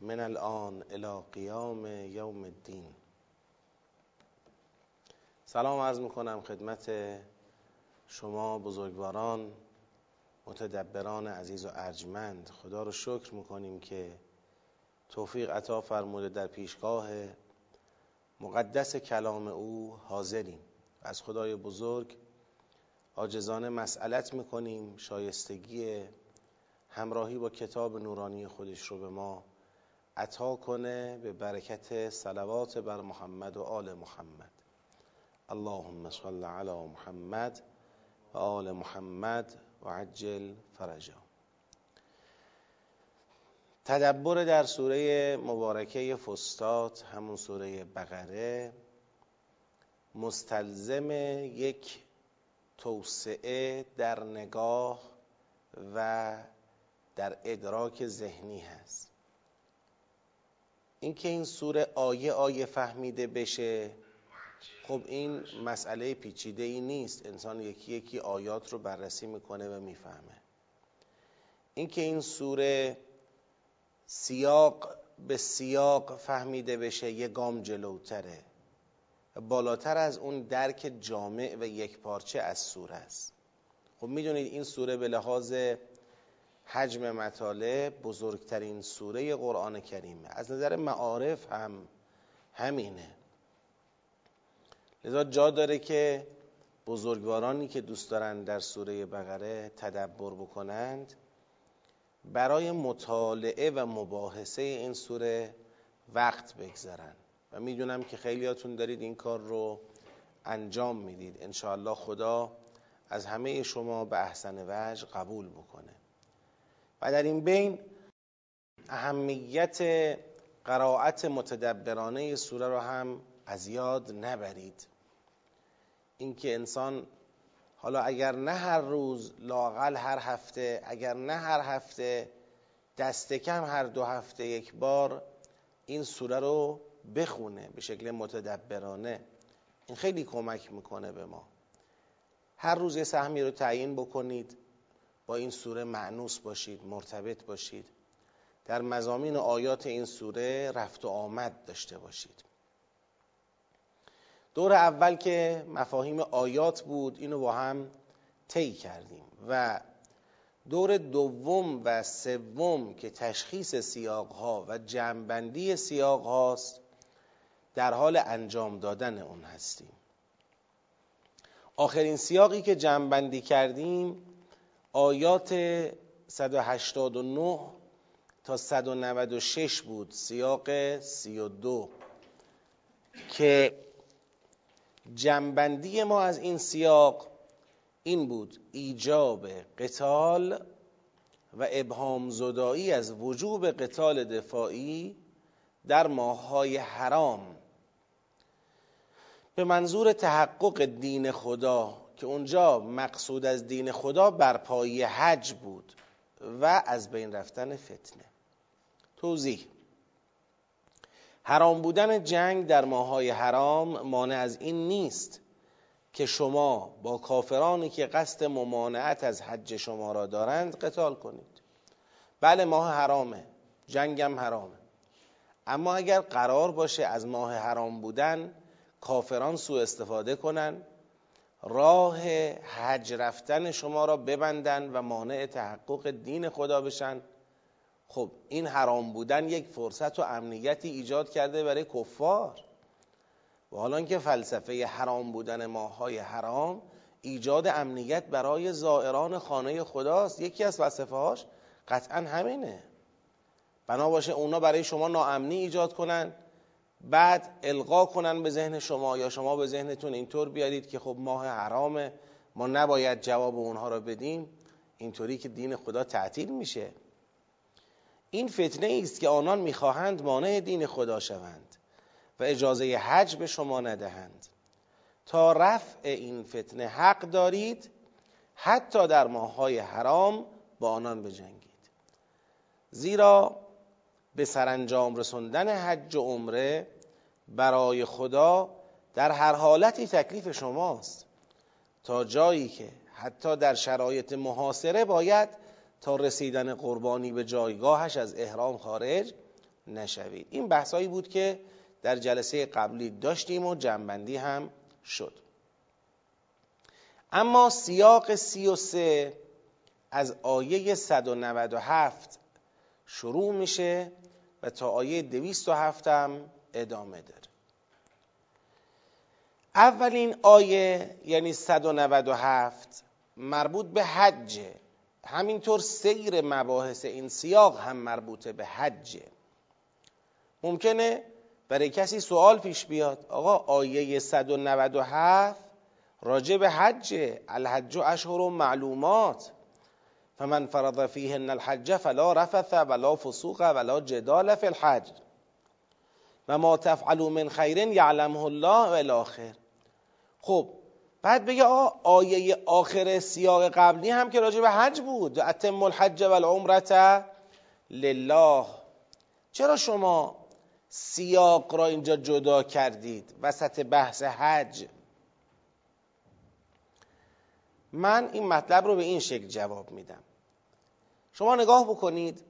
من الان الى قیام یوم الدین. سلام عرض می‌کنم خدمت شما بزرگواران متدبران عزیز و ارجمند. خدا رو شکر می‌کنیم که توفیق عطا فرموده در پیشگاه مقدس کلام او حاضریم. از خدای بزرگ عاجزانه مسئلت می‌کنیم. شایستگی همراهی با کتاب نورانی خودش رو به ما عطا کنه به برکت صلوات بر محمد و آل محمد. اللهم صل علی محمد و آل محمد و عجل فرجا تدبر در سوره مبارکه فستاد همون سوره بقره مستلزم یک توسعه در نگاه و در ادراک ذهنی هست. اینکه این سوره آیه آیه فهمیده بشه خب این مسئله پیچیده ای نیست. انسان یکی یکی آیات رو بررسی می‌کنه و می‌فهمه. اینکه این سوره سیاق به سیاق فهمیده بشه یه گام جلوتره. بالاتر از اون درک جامع و یک پارچه از سوره است. خب می‌دونید این سوره به لحاظ حجم مطالب بزرگترین سوره قرآن کریمه از نظر معارف هم همینه. لذا جا داره که بزرگوارانی که دوست دارن در سوره بقره تدبر بکنند برای مطالعه و مباحثه این سوره وقت بگذارن. و می‌دونم که خیلیاتون دارید این کار رو انجام می‌دید. انشاءالله خدا از همه شما به احسن وجه قبول بکنه. و در این بین اهمیت قرائت متدبرانه سوره رو هم از یاد نبرید. اینکه انسان حالا اگر نه هر روز لاقل هر هفته اگر نه هر هفته دست کم هر دو هفته یک بار این سوره رو بخونه به شکل متدبرانه این خیلی کمک می‌کنه به ما. هر روز یه سهمی رو تعیین بکنید. با این سوره معنوس باشید مرتبط باشید. در مزامین آیات این سوره رفت و آمد داشته باشید. دور اول که مفاهیم آیات بود اینو با هم طی کردیم و دور دوم و سوم که تشخیص سیاق ها و جمعبندی سیاق هاست در حال انجام دادن اون هستیم. آخرین سیاقی که جمعبندی کردیم آیات 189 تا 196 بود. سیاق 32 که جنبندی ما از این سیاق این بود. ایجاب قتال و ابهام زدایی از وجوب قتال دفاعی در ماههای حرام. به منظور تحقق دین خدا که اونجا مقصود از دین خدا برپایی حج بود و از بین رفتن فتنه. توضیح. حرام بودن جنگ در ماهای حرام مانع از این نیست که شما با کافرانی که قصد ممانعت از حج شما را دارند قتال کنید. بله ماه حرامه. جنگم حرامه. اما اگر قرار باشه از ماه حرام بودن کافران سوء استفاده کنند راه حج رفتن شما را ببندن و مانع تحقق دین خدا بشن. خب این حرام بودن یک فرصت و امنیتی ایجاد کرده برای کفار. و حالا که فلسفه حرام بودن ماهای حرام ایجاد امنیت برای زائران خانه خداست. یکی از وصفه هاش قطعا همینه. بنا باشه اونا برای شما ناامنی ایجاد کنن. بعد القا کنن به ذهن شما یا شما به ذهنتون اینطور بیارید که خب ماه حرامه ما نباید جواب اونها را بدیم. اینطوری که دین خدا تعطیل میشه. این فتنه است که آنان می‌خواهند مانع دین خدا شوند و اجازه حج به شما ندهند. تا رفع این فتنه حق دارید حتی در ماههای حرام با آنان بجنگید. زیرا به سرانجام رسوندن حج و عمره برای خدا در هر حالتی تکلیف شماست. تا جایی که حتی در شرایط محاصره باید تا رسیدن قربانی به جایگاهش از احرام خارج نشوید. این بحثایی بود که در جلسه قبلی داشتیم و جنبندی هم شد. اما سیاق سی و سه از آیه 197 شروع میشه و تا آیه 207 هم ادامه داره. اولین آیه یعنی 197 مربوط به حجه همینطور سیر مباحث این سیاق هم مربوط به حجه ممکنه برای کسی سوال پیش بیاد آقا آیه 197 راجع به حجه الحج اشهر و معلومات. فمن فرض فیهن الحج فلا رفث ولا فسوق ولا جدال فی الحج. و ما تفعلوا من خیر یعلمه الله و الاخر خب بعد بگه آیه آخر سیاق قبلی هم که راجع به حج بود. اتم الحج و لله. چرا شما سیاق را اینجا جدا کردید؟ وسط بحث حج. من این مطلب رو به این شکل جواب میدم. شما نگاه بکنید.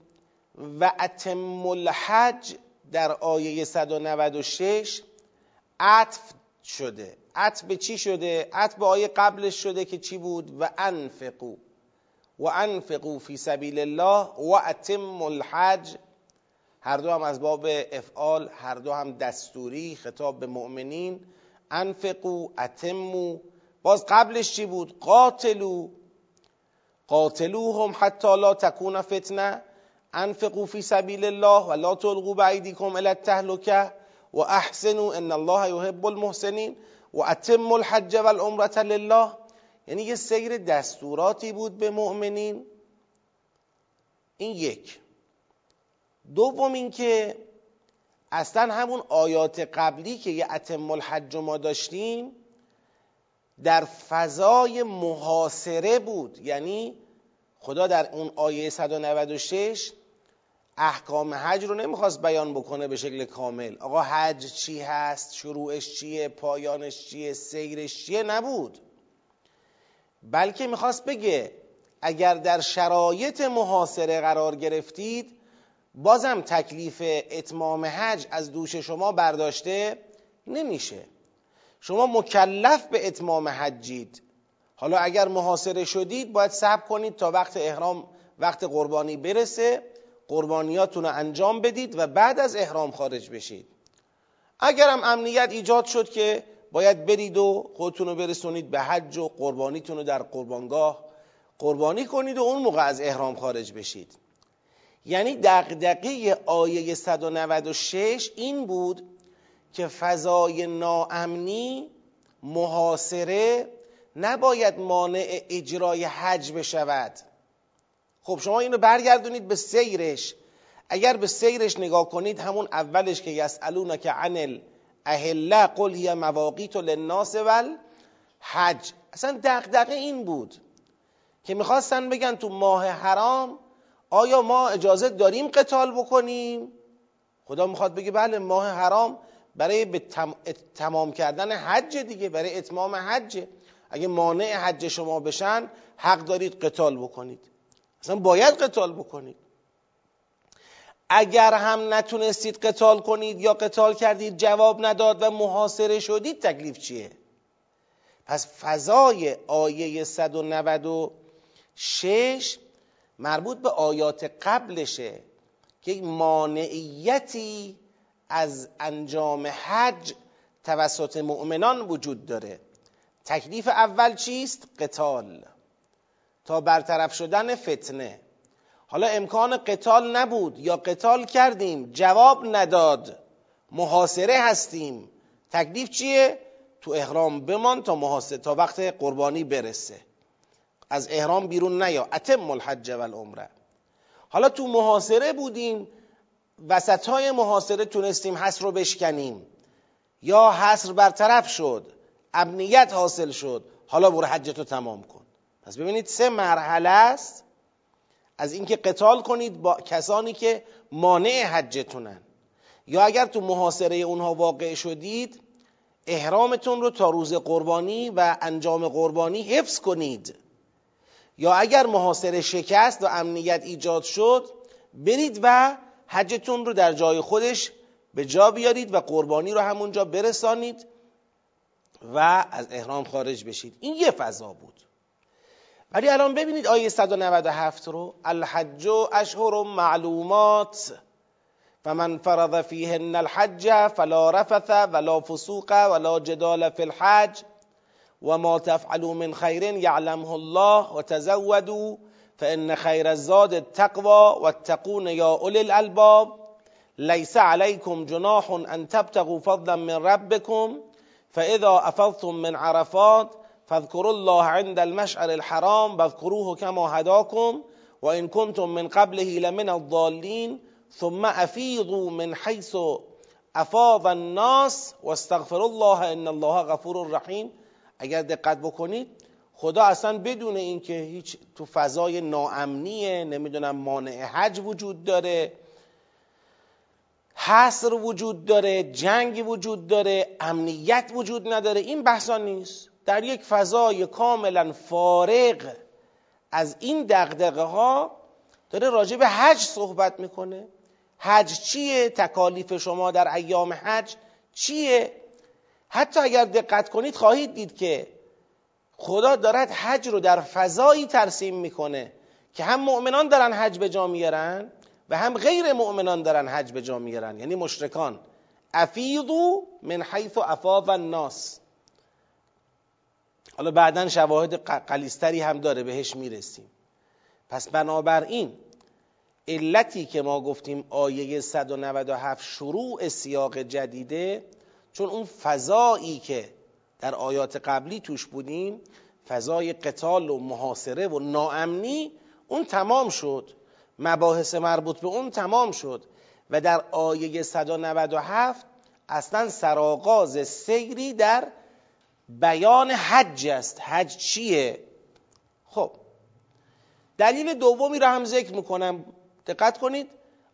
و اتم الحج در آیه 196 عطف شده. عطف به چی شده؟ عطف به آیه قبلش شده که چی بود؟ و انفقو و انفقو فی سبیل الله و اتم الحج. هر دو هم از باب افعال هر دو هم دستوری خطاب به مؤمنین. انفقو اتمو باز قبلش چی بود؟ قاتلو قاتلوهم حتی لا تکون فتنه. انفقو فی سبیل الله و لا تلقوا بعیدیکم الی التهلکه و احسنوا ان الله یحب المحسنین و الحج و العمرة لله. یعنی یه سیر دستوراتی بود به مؤمنین. این یک. دوم اینکه اصلا همون آیات قبلی که یه اتم الحج ما داشتیم در فضای محاصره بود. یعنی خدا در اون آیه 196 احکام حج رو نمی‌خواست بیان بکنه به شکل کامل. آقا حج چی هست؟ شروعش چیه؟ پایانش چیه؟ سیرش چیه؟ نبود. بلکه می‌خواست بگه اگر در شرایط محاصره قرار گرفتید بازم تکلیف اتمام حج از دوش شما برداشته نمیشه. شما مکلف به اتمام حجید. حالا اگر محاصره شدید باید صبر کنید تا وقت احرام وقت قربانی برسه. قربانیاتون رو انجام بدید و بعد از احرام خارج بشید. اگرم امنیت ایجاد شد که باید برید و خودتون رو برسونید به حج و قربانیتون رو در قربانگاه قربانی کنید و اون موقع از احرام خارج بشید. یعنی دقدقه آیه 196 این بود که فضای ناامنی محاصره نباید مانع اجرای حج بشود. خب شما اینو برگردونید به سیرش. اگر به سیرش نگاه کنید همون اولش که یسالون که عن الاهله قل هی مواقیت للناس ول حج اصلا دغدغه این بود که می‌خواستن بگن تو ماه حرام آیا ما اجازه داریم قتال بکنیم؟ خدا می‌خواد بگه بله ماه حرام برای به تمام کردن حج دیگه برای اتمام حج. اگه مانع حج شما بشن حق دارید قتال بکنید. اصلا باید قتال بکنید. اگر هم نتونستید قتال کنید یا قتال کردید جواب نداد و محاصره شدید تکلیف چیه؟ پس فضای آیه 196 مربوط به آیات قبلشه که مانعیتی از انجام حج توسط مؤمنان وجود داره. تکلیف اول چیست؟ قتال. تا برطرف شدن فتنه. حالا امکان قتال نبود یا قتال کردیم؟ جواب نداد. محاصره هستیم. تکلیف چیه؟ تو احرام بمان تا محاصره تا وقت قربانی برسه. از احرام بیرون نیا. اتم الحج و العمره حالا تو محاصره بودیم. وسط های محاصره تونستیم حس رو بشکنیم. یا حصر برطرف شد امنیت حاصل شد حالا برو حجتو تمام کن. پس ببینید سه مرحله است از اینکه قتال کنید با کسانی که مانع حجتونن. یا اگر تو محاصره اونها واقع شدید احرامتون رو تا روز قربانی و انجام قربانی حفظ کنید. یا اگر محاصره شکست و امنیت ایجاد شد برید و حجتون رو در جای خودش به جا بیارید و قربانی رو همونجا برسانید و از احرام خارج بشید. این یه فضا بود. ولی الان ببینید آیه 197 رو. الحج اشهر معلومات. فمن فرض فیهن الحج فلا رفث ولا فسوق ولا جدال في الحج. وما تفعلوا من خير يعلمه الله وتزودوا فإن خير الزاد التقوى واتقون يا أولي الألباب. ليس عليكم جناح أن تبتغوا فضلا من ربكم فإذا أفضتم من عرفات فاذكروا الله عند المشعر الحرام واذكروه كما هداكم وإن كنتم من قبله لمن الضالين ثم افیضوا من حیث أفاض الناس واستغفر الله إن الله غفور رحیم اگر دقت بکنید خدا اصلا بدون اینکه هیچ تو فضای ناامنیه نمی‌دونم مانع حج وجود داره حصر وجود داره جنگ وجود داره امنیت وجود نداره این بحثا نیست. در یک فضای کاملا فارغ از این دقدقه ها داره راجع به حج صحبت می‌کنه. حج چیه؟ تکالیف شما در ایام حج چیه؟ حتی اگر دقت کنید خواهید دید که خدا دارد حج رو در فضایی ترسیم می‌کنه که هم مؤمنان دارن حج به جا میارن و هم غیر مؤمنان دارن حج به جا میارن یعنی مشرکان. افیضو من حیث افاض الناس. حالا بعدا شواهد قلیستری هم داره بهش می‌رسیم. پس بنابراین علتی که ما گفتیم آیه 197 شروع سیاق جدیده چون اون فضایی که در آیات قبلی توش بودیم فضای قتال و محاصره و ناامنی اون تمام شد. مباحث مربوط به اون تمام شد. و در آیه 197 اصلا سراغاز سیری در بیان حج است. حج چیه؟ خب دلیل دومی را هم ذکر می‌کنم. دقت کنید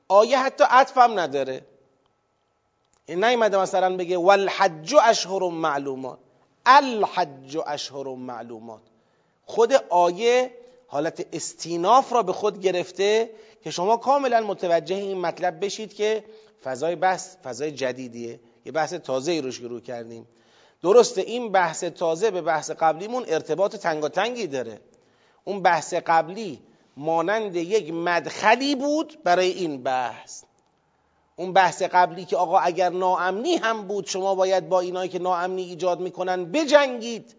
آیه حتی عطف هم نداره. این نیومده مثلا بگه والحج اشهر معلومات. الحج اشهر معلومات. خود آیه حالت استیناف را به خود گرفته که شما کاملا متوجه این مطلب بشید که فضای بحث فضای جدیدیه. یه بحث تازه ای رو شروع کردیم. درسته این بحث تازه به بحث قبلیمون ارتباط تنگاتنگی داره. اون بحث قبلی مانند یک مدخلی بود برای این بحث. اون بحث قبلی که آقا اگر ناامنی هم بود شما باید با اینایی که ناامنی ایجاد می‌کنن بجنگید.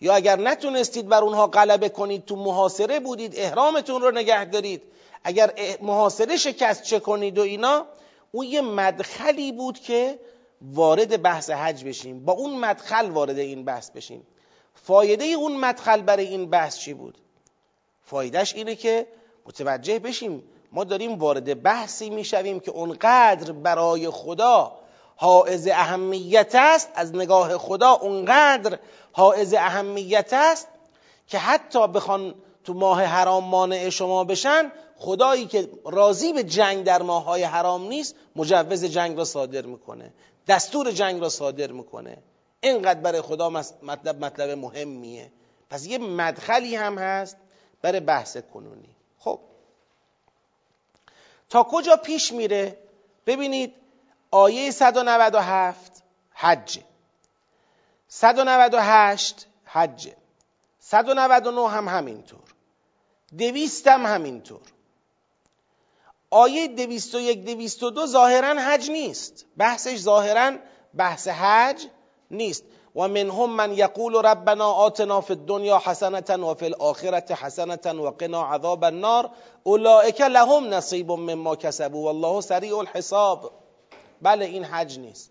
یا اگر نتونستید بر اونها غلبه کنید تو محاصره بودید احرامتون رو نگه دارید. اگر محاصره شکست چه کنید و اینا اون یه مدخلی بود که وارد بحث حج بشیم. با اون مدخل وارد این بحث بشیم. فایده اون مدخل برای این بحث چی بود؟ فایدهش اینه که متوجه بشیم ما داریم وارد بحثی می‌شویم که اونقدر برای خدا حائز اهمیت است از نگاه خدا اونقدر حائز اهمیت است که حتی بخوان تو ماه حرام مانع شما بشن خدایی که راضی به جنگ در ماههای حرام نیست مجوز جنگ را صادر می‌کنه دستور جنگ را صادر می‌کنه. اینقدر برای خدا مطلب مطلب مهمیه. پس یه مدخلی هم هست برای بحث کنونی. تا کجا پیش میره؟ ببینید آیه 197 حج. 198 حج. 199 هم همینطور. دویست هم همینطور. آیه دویست و یک دویست و دو ظاهرا حج نیست. بحثش ظاهرا بحث حج نیست. و منهم من یقول ربنا آتنا فی الدنیا حسنة و فی الاخرة حسنة و قنا عذاب النار. اولئک لهم نصیب مما کسبوا والله سریع الحساب. بله این حج نیست.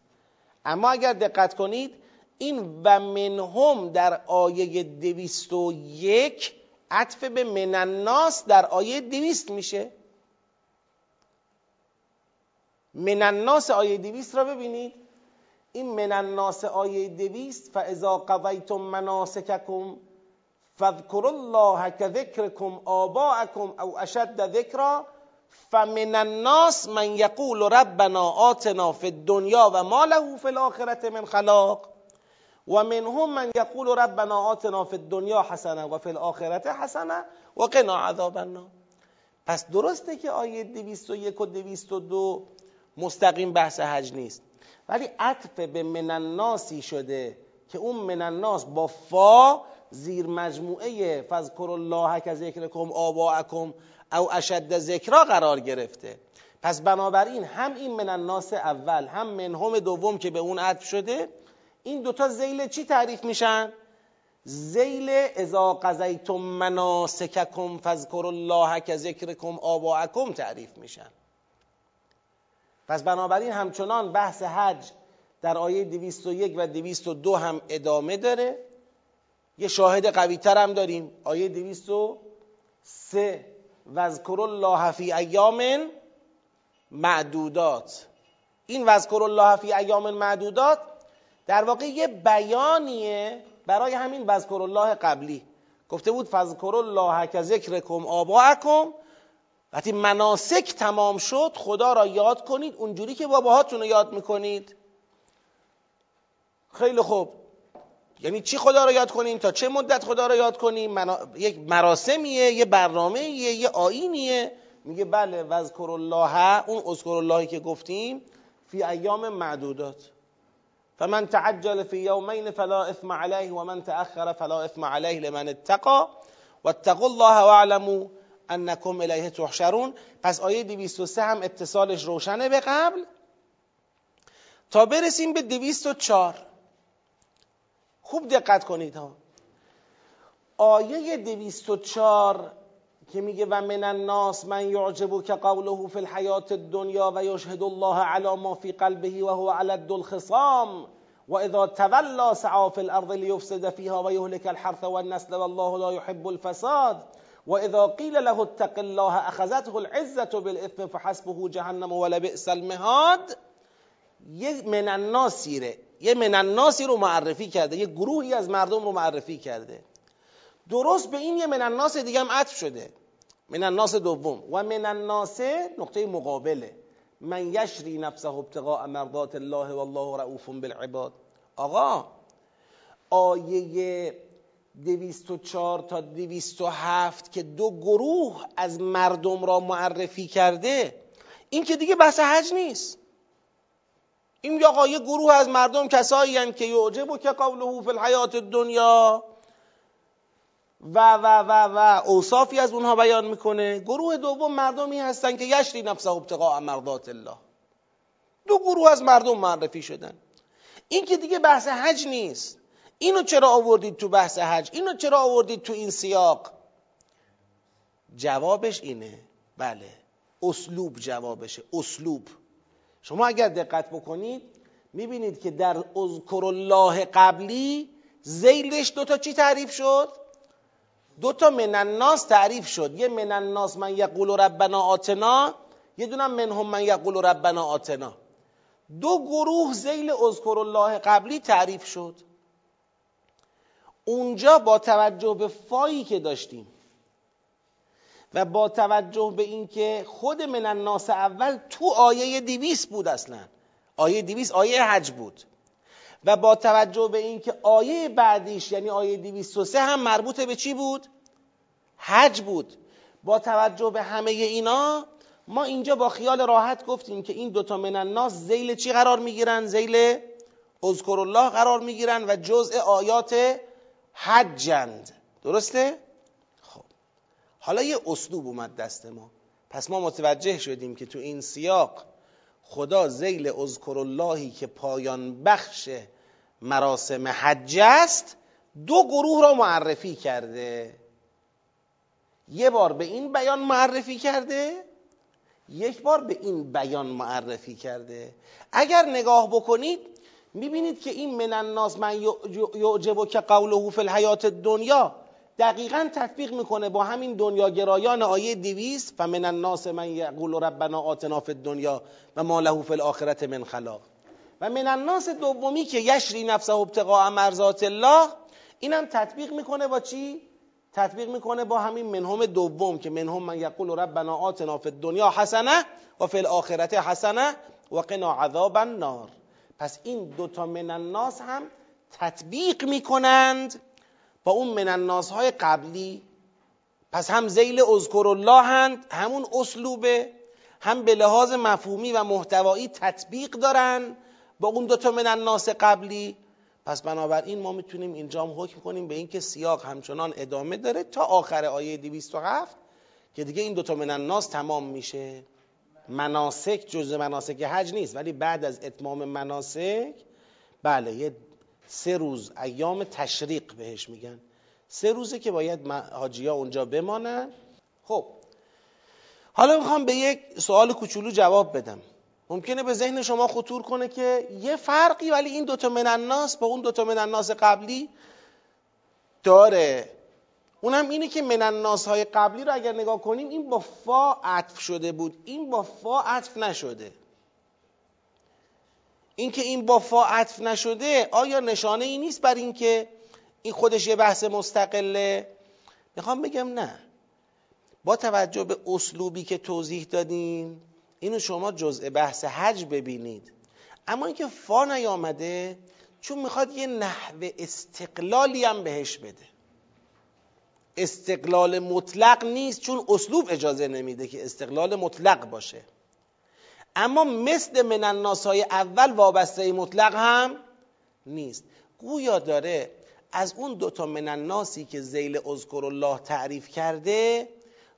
اما اگر دقت کنید این و منهم در آیه دویست و یک عطف به من الناس در آیه دویست میشه. من الناس آیه دویست را ببینید. این من الناس آیه دویست فاذا قضیتم مناسککم فذکروا الله كذكركم آباءكم او اشد ذکرا فمن الناس من یقول ربنا آتنا في الدنیا و ما له في الاخره من خلاق. و منهم من یقول ربنا آتنا في الدنیا حسنه و في الاخره حسنه و قنا عذاب النار. پس درسته که آیه 201 و 202 مستقیم بحث حج نیست. ولی عطف به من الناسی شده که اون من الناس با فا زیر مجموعه فذکر الله که ذکرکم آباءکم او اشد ذکرا قرار گرفته پس بنابراین هم این من الناس اول هم منهم دوم که به اون عطف شده این دوتا زیل چی تعریف میشن؟ زیل اذا قضیتم مناسککم فذکر الله که ذکرکم آباءکم تعریف میشن پس بنابراین همچنان بحث حج در آیه 201 و 202 هم ادامه داره. یه شاهد قوی تر هم داریم. آیه 203 وذکر الله فی ایام معدودات. این وذکر الله فی ایام معدودات در واقع یه بیانیه برای همین وذکر الله قبلی گفته بود فذکر الله ذکرکم آباءکم وقتی مناسک تمام شد خدا را یاد کنید اونجوری که باباهاتون رو یاد می‌کنید. خیلی خوب. یعنی چی خدا رو یاد کنیم؟ تا چه مدت خدا رو یاد کنیم؟ منا... یک مراسمیه یه برنامه یه آینیه. میگه بله وذکر الله اون اذکر اللهی که گفتیم فی ایام معدودات. فمن تعجل فی یومین فلا اثم علیه و من تأخر فلا اثم علیه لمن اتقا. واتقوا الله واعلموا انکم الیه تحشرون. پس آیه 203 هم اتصالش روشنه به قبل. تا برسیم به 204 خوب دقت کنید ها. آیه 204 که میگه و من الناس من یعجبو که قوله فی الحیات الدنیا و یشهد الله علی ما فی قلبه و هو علد الخصام و اذا تولا سعا فی الارض لیفسد فیها و یهلک الحرث والنسل والله لا يحب الفساد. و اذا قیل له اتق الله اخذته العزة بالاثم فحسبه جهنم ولبئس المهاد. یه من الناسیره یه من الناسی رو معرفی کرده. یه گروهی از مردم رو معرفی کرده. درست به این یه من الناس دیگه هم عطف شده. من الناس دوم. و من الناس نقطه مقابله. من یشری نفسه ابتغاء مرضات الله والله رؤوف بالعباد. آقا آیه دویست و چار تا دویست و هفت که دو گروه از مردم را معرفی کرده این که دیگه بحث حج نیست. این یا یه گروه از مردم کسایی که یعجب و که قوله فی الحیات الدنیا و و و و اوصافی از اونها بیان می‌کنه. گروه دوم مردمی هستن که یشری نفسه ابتقاء مرضات الله. دو گروه از مردم معرفی شدن. این که دیگه بحث حج نیست. اینو چرا آوردید تو بحث حج؟ اینو چرا آوردید تو این سیاق؟ جوابش اینه. بله. اسلوب جوابشه. اسلوب. شما اگر دقت بکنید می‌بینید که در اذکر الله قبلی زیلش دوتا چی تعریف شد؟ دوتا من الناس تعریف شد. یه من الناس من یقول ربنا آتنا یه دونم منهم من یقول ربنا آتنا. دو گروه زیل اذکر الله قبلی تعریف شد. اونجا با توجه به فایی که داشتیم و با توجه به اینکه خود من الناس اول تو آیه دیویس بود اصلا آیه دیویس آیه حج بود و با توجه به اینکه آیه بعدیش یعنی آیه 203 هم مربوط به چی بود؟ حج بود با توجه به همه اینا ما اینجا با خیال راحت گفتیم که این دوتا من الناس زیل چی قرار می‌گیرن؟ زیل اذکر الله قرار می‌گیرن و جزء آیات حجند. درسته؟ حالا یه اسلوب اومد دست ما. پس ما متوجه شدیم که تو این سیاق خدا زیل اذکر اللهی که پایان بخش مراسم حج است دو گروه را معرفی کرده. یه بار به این بیان معرفی کرده یک بار به این بیان معرفی کرده. اگر نگاه بکنید می‌بینید که این من الناس من یعجبو که قوله فی الحیات دنیا دقیقا تطبیق می‌کنه با همین دنیاگرایان آیه دیویست و من الناس من یقول ربنا آتنا فی الدنیا و ما له فی الاخرت من خلاق. و من الناس دومی که یشری نفسه ابتقاء مرضات الله اینم تطبیق می‌کنه با چی؟ تطبیق می‌کنه با همین منهم دوم که منهم من یقول ربنا آتنا فی الدنیا حسنه و فی الاخرت حسنه و قنا عذاب النار. پس این دوتا من الناس هم تطبیق می‌کنند با اون من الناس های قبلی. پس هم زیل اذکر الله هند همون اسلوبه هم به لحاظ مفهومی و محتوایی تطبیق دارن با اون دوتا من الناس قبلی. پس بنابراین ما می‌تونیم اینجا هم حکم کنیم به اینکه سیاق همچنان ادامه داره تا آخر آیه 207 که دیگه این دوتا من الناس تمام میشه. مناسک جز مناسک حج نیست ولی بعد از اتمام مناسک بله یه سه روز ایام تشریق بهش میگن. سه روزه که باید حاجی ها اونجا بمانن. خب حالا می‌خوام به یک سوال کوچولو جواب بدم. ممکنه به ذهن شما خطور کنه که یه فرقی ولی این دوتا من الناس با اون دوتا من الناس قبلی داره. اونم اینه که من الناس های قبلی رو اگر نگاه کنیم این با فا عطف شده بود. این با فا عطف نشده. اینکه این با فا عطف نشده آیا نشانه ای نیست بر اینکه این خودش یه بحث مستقله؟ می‌خوام بگم نه. با توجه به اسلوبی که توضیح دادیم اینو شما جزء بحث حج ببینید. اما اینکه فا نیامده چون می‌خواد یه نحو استقلالی هم بهش بده. استقلال مطلق نیست چون اسلوب اجازه نمیده که استقلال مطلق باشه. اما مثل من الناس اول وابسته مطلق هم نیست. گویا داره از اون دوتا من الناسی که زیل اذکر الله تعریف کرده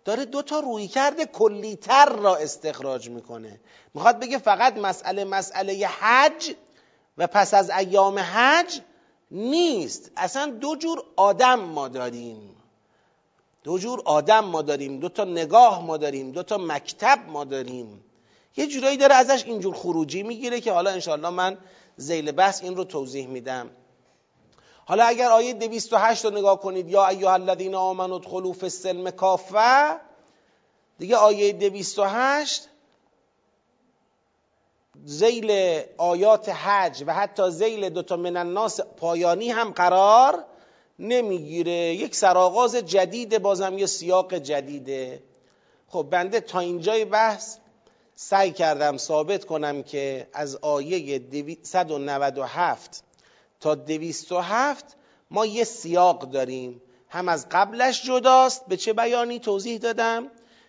داره دو تا روی کرده کلیتر را استخراج می‌کنه. می‌خواد بگه فقط مسئله مسئله حج و پس از ایام حج نیست. اصلا دو جور آدم ما داریم. دو جور آدم ما داریم دو تا نگاه ما داریم دو تا مکتب ما داریم. یه جورایی داره ازش اینجور خروجی می‌گیره که حالا انشاءالله من زیل بحث این رو توضیح میدم. حالا اگر آیه 208 رو نگاه کنید یا ایها الذین آمنوا ادخلوا فی السلم کافه دیگه آیه 208 زیل آیات حج و حتی زیل دوتا من الناس پایانی هم قرار نمی‌گیره. یک سرآغاز جدید بازم یه سیاق جدیده. خب بنده تا اینجای بحث سعی کردم ثابت کنم که از آیه 197 تا 207 ما یه سیاق داریم. هم از قبلش جداست به چه بیانی توضیح دادم.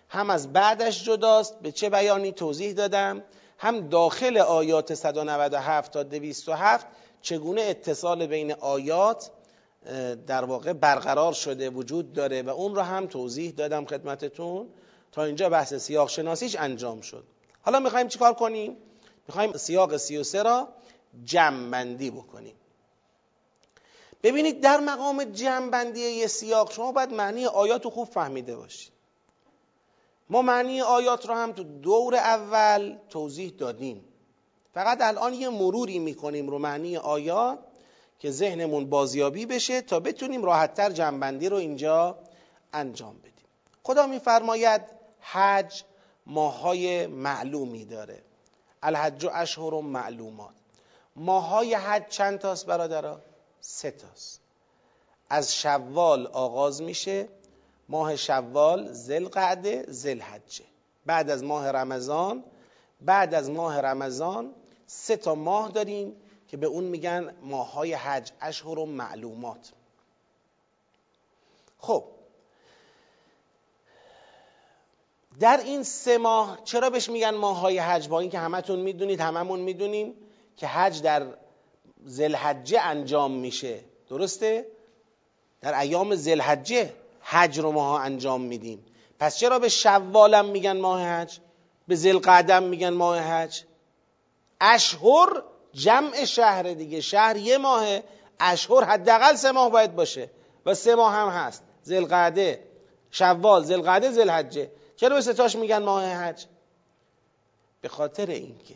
هم از بعدش جداست به چه بیانی توضیح دادم. هم داخل آیات 197 تا 207 چگونه اتصال بین آیات در واقع برقرار شده وجود داره و اون رو هم توضیح دادم خدمتتون تا اینجا بحث سیاق شناسیش انجام شد. حالا می‌خوایم چیکار کنیم؟ می‌خوایم سیاق 33 را جمع بکنیم. ببینید در مقام جمع یه سیاق شما باید معنی آیات رو خوب فهمیده باشید. ما معنی آیات رو هم تو دور اول توضیح دادیم. فقط الان یه مروری می‌کنیم رو معنی آیات. که ذهنمون بازیابی بشه تا بتونیم راحتتر جنبندی رو اینجا انجام بدیم. خدا میفرماید حج ماهای معلومی داره. الحج و اشهر و معلومات. ماهای حج چند تاست برادرها؟ سه تاست. از شوال آغاز میشه. ماه شوال زلقعده زلحجه بعد از ماه رمضان بعد از ماه رمضان سه تا ماه داریم. که به اون میگن ماهای حج اشهر و معلومات. خب. در این سه ماه چرا بهش میگن ماهای حج؟ با اینکه همتون می‌دونید هممون می‌دونیم که حج در زلحجه انجام میشه. درسته؟ در ایام زلحجه حج رو ماها انجام میدیم. پس چرا به شوالم میگن ماه حج؟ به زلقعدم میگن ماه حج؟ اشهر جمع شهر دیگه. شهر یه ماه اشهر حداقل سه ماه باید باشه. و سه ماه هم هست. زلقعده شوال زلقعده زلحجه چرا به ستاش میگن ماه حج؟ به خاطر اینکه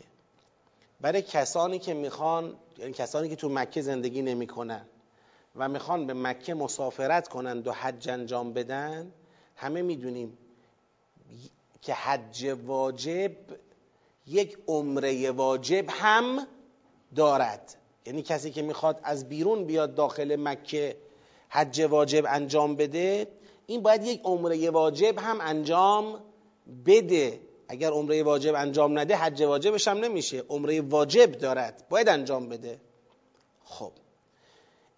برای کسانی که می‌خوان یعنی کسانی که تو مکه زندگی نمی‌کنن و می‌خوان به مکه مسافرت کنند و حج انجام بدن همه می‌دونیم که حج واجب یک عمره واجب هم دارد. یعنی کسی که می‌خواد از بیرون بیاد داخل مکه حج واجب انجام بده این باید یک عمره واجب هم انجام بده. اگر عمره واجب انجام نده حج واجبش هم نمیشه. عمره واجب دارد. باید انجام بده. خب.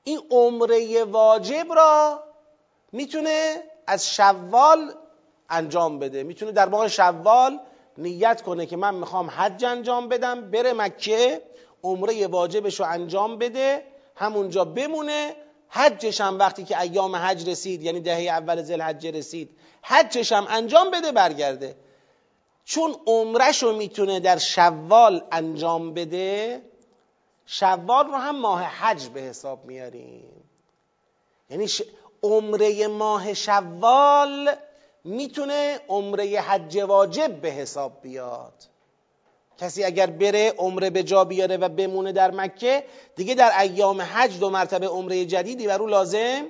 این عمره واجب را می‌تونه از شوال انجام بده. می‌تونه در ماه شوال نیت کنه که من می‌خوام حج انجام بدم بره مکه. عمره واجبش رو انجام بده همونجا بمونه. حجش هم وقتی که ایام حج رسید یعنی دهه اول ذوالحجه رسید حجش هم انجام بده برگرده. چون عمرش رو می‌تونه در شوال انجام بده شوال رو هم ماه حج به حساب میاریم. یعنی عمره ماه شوال می‌تونه عمره حج واجب به حساب بیاد. کسی اگر بره عمره به جا بیاره و بمونه در مکه دیگه در ایام حج دو مرتبه عمره جدیدی بر او لازم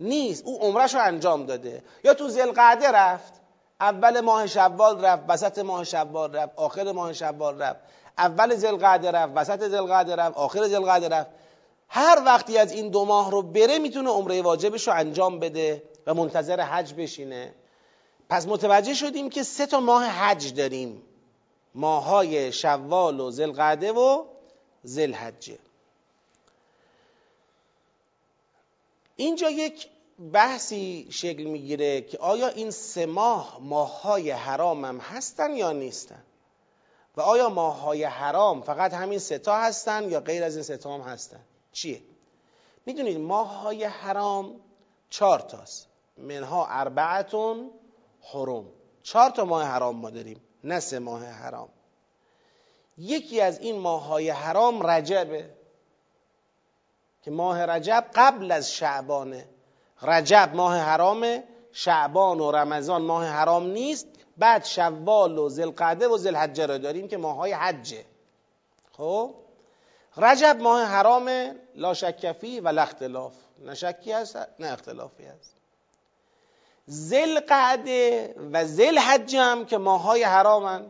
نیست. او عمرش رو انجام داده. یا تو زلقعده رفت اول ماه شوال رفت وسط ماه شوال رفت آخر ماه شوال رفت. اول زلقعده رفت وسط زلقعده رفت آخر زلقعده رفت. هر وقتی از این دو ماه رو بره می‌تونه عمره واجبش رو انجام بده و منتظر حج بشینه. پس متوجه شدیم که سه تا ماه حج داریم. ماهای شوال و زلقعده و زلحجه اینجا یک بحثی شکل می‌گیره که آیا این سه ماه ماههای حرام هم هستن یا نیستن؟ و آیا ماههای حرام فقط همین ستا هستن یا غیر از این ستا هم هستن؟ چیه؟ می‌دونید ماههای حرام چهار تاست. منها اربعتون حرم. چهار تا ماه حرام ما داریم. نه سه ماه حرام. یکی از این ماههای حرام رجبه. که ماه رجب قبل از شعبانه رجب ماه حرامه شعبان و رمضان ماه حرام نیست. بعد شوال و زلقعده و زلحجه را داریم که ماهای حجه. خب؟ رجب ماه حرامه لا شکفی و اختلاف. نه شکی هست نه اختلافی هست. زلقعده و زلحجه هم که ماهای حرامن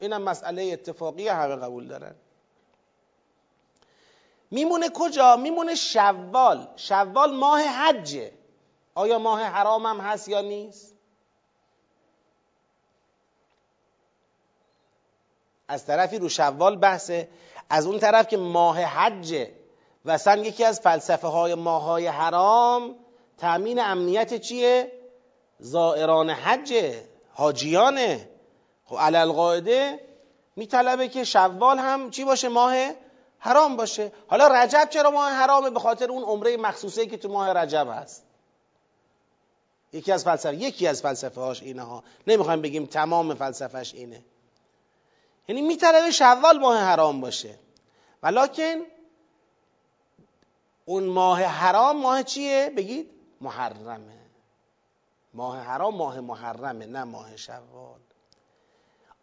اینم مسئله اتفاقی همه قبول دارن میمونه کجا؟ میمونه شوال شوال ماه حجه آیا ماه حرام هم هست یا نیست؟ از طرفی رو شوال بحثه از اون طرف که ماه حجه و یکی از فلسفه های ماه های حرام تأمین امنیت چیه؟ زائران حجه حاجیانه. خب علل قاعده میطلبه که شوال هم چی باشه؟ ماه حرام باشه. حالا رجب چرا ماه حرامه؟ به خاطر اون عمره مخصوصه که تو ماه رجب هست. یکی از فلسفه یکی از فلسفه هاش اینه نمی‌خوایم بگیم تمام فلسفهش اینه. یعنی میطلبه شوال ماه حرام باشه. ولیکن اون ماه حرام ماه چیه؟ بگید محرمه. ماه حرام ماه محرمه نه ماه شوال.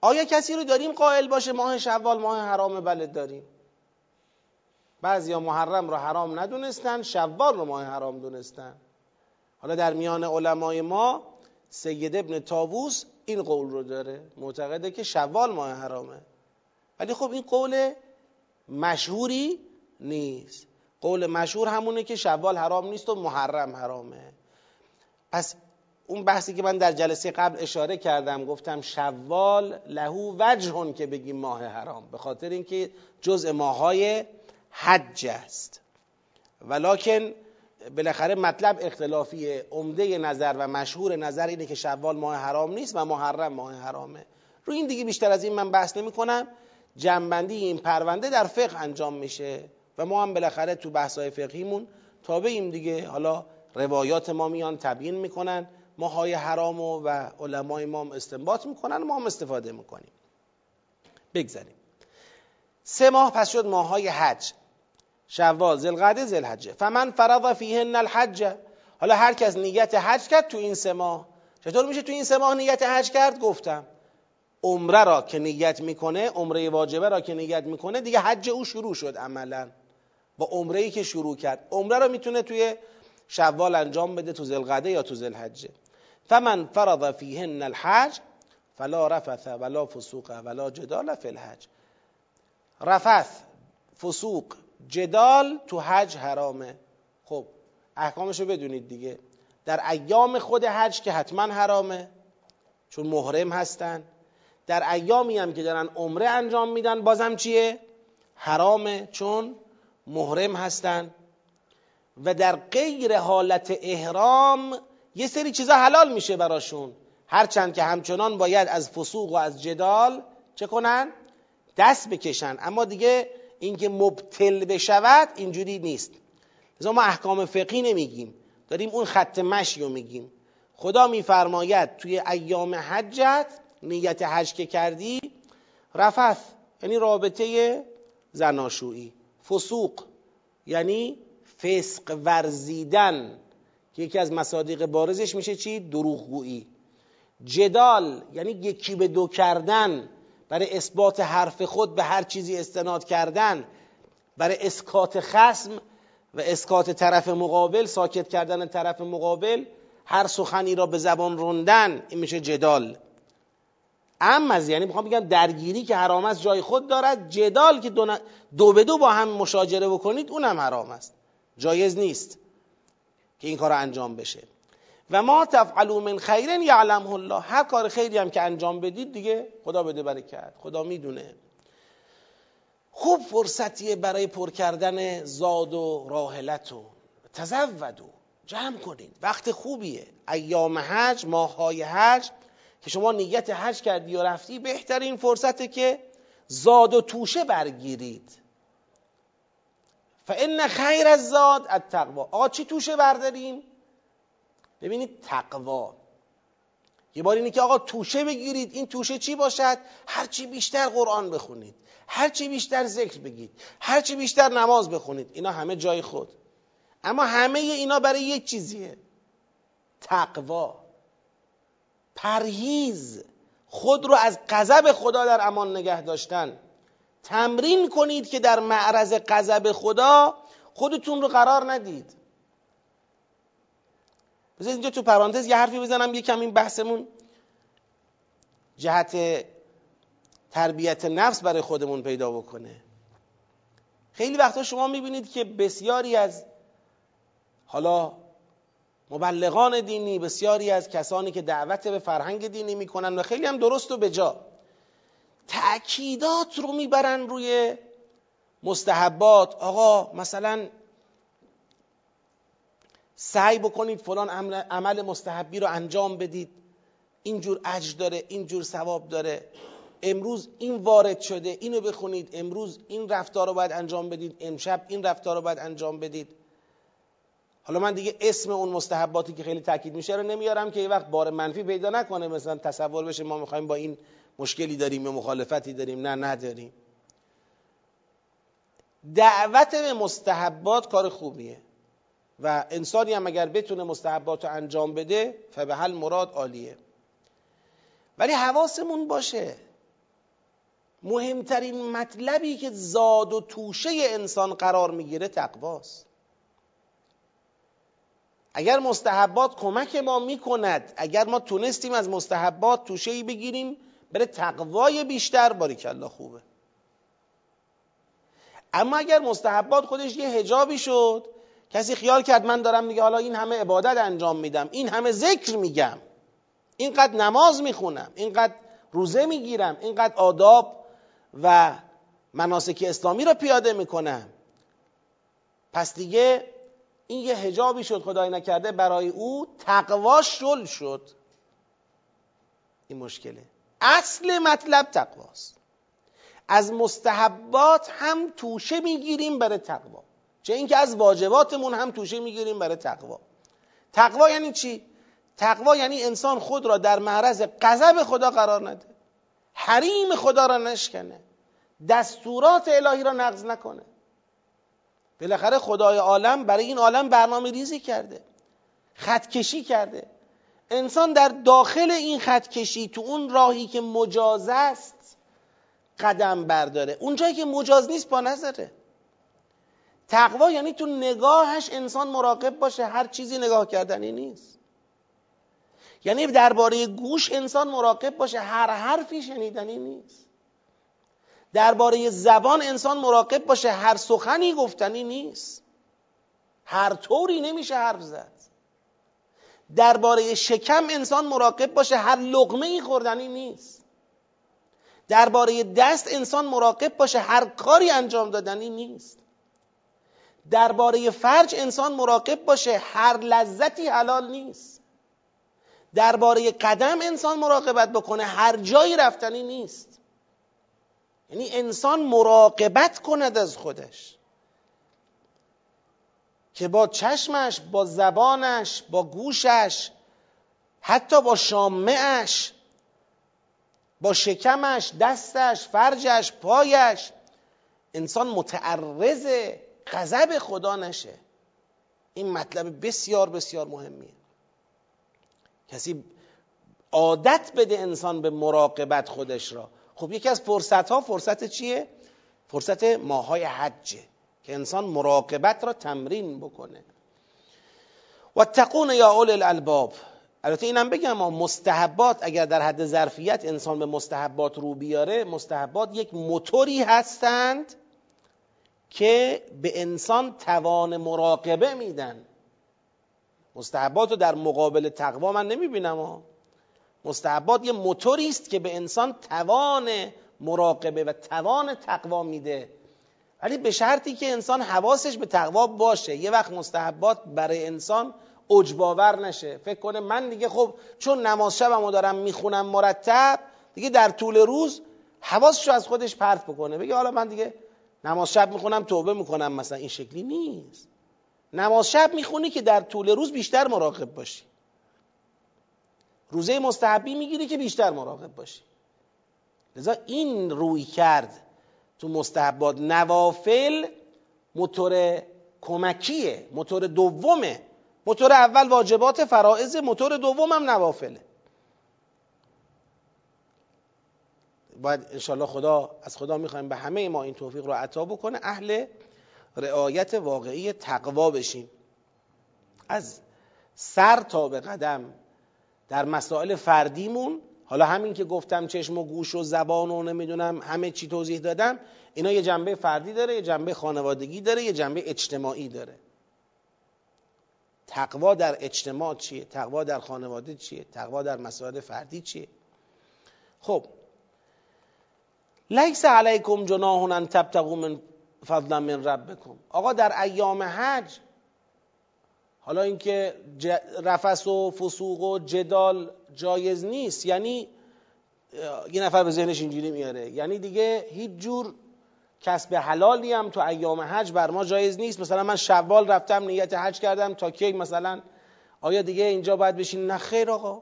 آیا کسی رو داریم قائل باشه ماه شوال ماه حرامه؟ بله داریم. بعضیا محرم رو حرام ندونستن شوال رو ماه حرام دونستن. حالا در میان علمای ما سید ابن تاووس این قول رو داره. معتقده که شوال ماه حرامه. ولی خب این قول مشهوری نیست. قول مشهور همونه که شوال حرام نیست و محرم حرامه. پس اون بحثی که من در جلسه قبل اشاره کردم گفتم شوال لهو وجهون که بگیم ماه حرام. به خاطر اینکه جزء ماهای حج است. ولیکن بالاخره مطلب اختلافیه عمده نظر و مشهور نظر اینه که شوال ماه حرام نیست و محرم ماه حرامه. رو این دیگه بیشتر از این من بحث نمی کنم جنبندی این پرونده در فقه انجام میشه و ما هم بالاخره تو بحثای فقهیمون تابعیم دیگه. حالا روایات ما میان تبیین می‌کنن. ماهای حرام و, و علمای ما هم استنباط می‌کنن ما هم استفاده می‌کنیم. بگذاریم. سه ماه پس شد ماهای حج. شوال ذوالقعده ذوالحجه فمن فرض فیهن الحج. حالا هر کس نیت حج کرد تو این سه ماه. چطور میشه تو این سه ماه نیت حج کرد؟ گفتم. عمره را که نیت می‌کنه عمره واجبه را که نیت می‌کنه دیگه حج او شروع شد عملا. با عمره ای که شروع کرد. عمره را می‌تونه توی شوال انجام بده تو ذوالقعده یا تو ذوالحجه فمن فرض فیهن الحج فلا رفث ولا فسوق ولا جدال فی الحج. رفث فسوق جدال تو حج حرامه. خب احکامشو بدونید دیگه. در ایام خود حج که حتما حرامه چون محرم هستن. در ایامی هم که دارن عمره انجام میدن بازم چیه؟ حرامه چون محرم هستن. و در غیر حالت احرام یه سری چیزا حلال میشه براشون. هرچند که همچنان باید از فسوق و از جدال چه کنن؟ دست بکشن. اما دیگه اینکه مبتل بشود اینجوری نیست. لذا ما احکام فقهی نمیگیم. داریم اون خط مشی رو میگیم. خدا میفرماید توی ایام حجت نیت حج که کردی رفث یعنی رابطه زناشویی. فسوق یعنی فسق ورزیدن. که یکی از مصادیق بارزش میشه چی؟ دروغگویی. جدال یعنی یکی به دو کردن برای اثبات حرف خود به هر چیزی استناد کردن برای اسکات خسم و اسکات طرف مقابل ساکت کردن طرف مقابل هر سخنی را به زبان روندن این میشه جدال. اما از یعنی می‌خوام بگم درگیری که حرام است جای خود دارد جدال که دو, دو به دو با هم مشاجره بکنید اونم حرام است. جایز نیست. که این کار انجام بشه. و ما تفعلوا من خیر یعلمه الله. هر کار خیری هم که انجام بدید دیگه خدا بده برکت. خدا می‌دونه. خوب فرصتیه برای پر کردن زاد و راحلت و تزودو جمع کنید. وقت خوبیه. ایام حج ماهای حج که شما نیت حج کردی و رفتی بهترین فرصته که زاد و توشه برگیرید. فان خیر از زاد التقوا آقا چی توشه برداریم؟ ببینید تقوا. یه بار اینه که آقا توشه بگیرید. این توشه چی باشد؟ هرچی بیشتر قرآن بخونید. هرچی بیشتر ذکر بگید. هرچی بیشتر نماز بخونید. اینا همه جای خود. اما همه اینا برای یک چیزیه. تقوا. پرهیز. خود رو از غضب خدا در امان نگه داشتن. تمرین کنید که در معرض غضب خدا خودتون رو قرار ندید. بذارید اینجا تو پرانتز یه حرفی بزنم یکم این بحثمون جهت تربیت نفس برای خودمون پیدا بکنه. خیلی وقتا شما می‌بینید که بسیاری از حالا مبلغان دینی بسیاری از کسانی که دعوت به فرهنگ دینی می‌کنن و خیلی هم درست و بجا. تأکیدات رو می‌برن روی مستحبات. آقا مثلا سعی بکنید فلان عمل مستحبی رو انجام بدید. اینجور اجر داره اینجور ثواب داره. امروز این وارد شده اینو بخونید. امروز این رفتار رو باید انجام بدید. امشب این رفتار رو باید انجام بدید. حالا من دیگه اسم اون مستحباتی که خیلی تاکید میشه رو نمیارم که یه وقت بار منفی پیدا نکنه. مثلا تصور بشه ما می‌خوایم با این مشکلی داریم یا مخالفتی داریم؟ نه نداریم. دعوت به مستحبات کار خوبیه. و انسانی هم اگر بتونه مستحبات رو انجام بده فبه حل مراد عالیه. ولی حواسمون باشه. مهمترین مطلبی که زاد و توشه انسان قرار می‌گیره تقواست. اگر مستحبات کمک ما می‌کند اگر ما تونستیم از مستحبات توشه بگیریم بره تقوای بیشتر باریکلا خوبه. اما اگر مستحبات خودش یه هجابی شد کسی خیال کرد من دارم میگه حالا این همه عبادت انجام میدم این همه ذکر میگم اینقدر نماز می‌خونم اینقدر روزه می‌گیرم اینقدر آداب و مناسک اسلامی رو پیاده می‌کنم. پس دیگه این یه هجابی شد خدای نکرده برای او تقوا شل شد. این مشکله. اصل مطلب تقواست. از مستحبات هم توشه می‌گیریم برای تقوا. چه اینکه از واجباتمون هم توشه می‌گیریم برای تقوا. تقوا یعنی چی؟ تقوا یعنی انسان خود را در معرض غضب خدا قرار نده. حریم خدا را نشکنه. دستورات الهی را نقض نکنه. بالاخره خدای عالم برای این عالم برنامه ریزی کرده خطکشی کرده. انسان در داخل این خطکشی تو اون راهی که مجاز است قدم برداره. اون جایی که مجاز نیست با نظره. تقوا یعنی تو نگاهش انسان مراقب باشه هر چیزی نگاه کردنی نیست. یعنی درباره گوش انسان مراقب باشه هر حرفی شنیدنی نیست. درباره زبان انسان مراقب باشه هر سخنی گفتنی نیست. هر طوری نمیشه حرف زد. درباره شکم انسان مراقب باشه. هر لغمه ای خوردنی نیست. درباره دست انسان مراقب باشه. هر کاری انجام دادنی نیست. درباره فرج انسان مراقب باشه. هر لذتی حلال نیست. درباره قدم انسان مراقبت بکنه. هر جایی رفتنی نیست. یعنی انسان مراقبت کند از خودش. که با چشمش با زبانش با گوشش حتی با شامعش با شکمش دستش فرجش پایش انسان متعرض غضب خدا نشه. این مطلب بسیار بسیار مهمیه. کسی عادت بده انسان به مراقبت خودش را. خب یکی از فرصت ها فرصت چیه؟ فرصت ماهای حجه. که انسان مراقبت را تمرین بکنه. و تقون یا اول الالباب. البته اینم بگم مستحبات اگر در حد ظرفیت انسان به مستحبات رو بیاره مستحبات یک موتوری هستند که به انسان توان مراقبه میدن. مستحبات رو در مقابل تقوا من نمی‌بینم مستحبات یه موتوری است که به انسان توان مراقبه و توان تقوا میده. ولی به شرطی که انسان حواسش به تقوا باشه. یه وقت مستحبات برای انسان اجباور نشه. فکر کنه من دیگه خب چون نماز شبمو دارم می‌خونم مرتب دیگه در طول روز حواسشو از خودش پرت بکنه. بگه حالا من دیگه نماز شب می‌خونم توبه می‌کنم. مثلا این شکلی نیست. نماز شب می‌خونی که در طول روز بیشتر مراقب باشی. روزه مستحبی می‌گیری که بیشتر مراقب باشی. لذا این روی کرد تو مستحبات نوافل موتور کمکیه موتور دومه. موتور اول واجبات فرائض موتور دوم هم نوافله. باید انشالله خدا از خدا می‌خوایم به همه ما این توفیق رو عطا بکنه اهل رعایت واقعی تقوا بشیم. از سر تا به قدم در مسائل فردیمون حالا همین که گفتم چشم و گوش و زبان و نمی‌دونم همه چی توضیح دادم اینا یه جنبه فردی داره یه جنبه خانوادگی داره یه جنبه اجتماعی داره. تقوا در اجتماع چیه؟ تقوا در خانواده چیه؟ تقوا در مسائل فردی چیه؟ خب لیس علیکم جناح ان تبتغوا من فضلا من ربکم. آقا در ایام حج حالا اینکه رفس و فسوق و جدال جایز نیست یعنی یه نفر به ذهنش اینجوری میاره. یعنی دیگه هیچ جور کسب حلالی هم تو ایام حج بر ما جایز نیست. مثلا من شوال رفتم نیت حج کردم تا کی مثلا؟ آیا دیگه اینجا باید بشین؟ نه خیر آقا.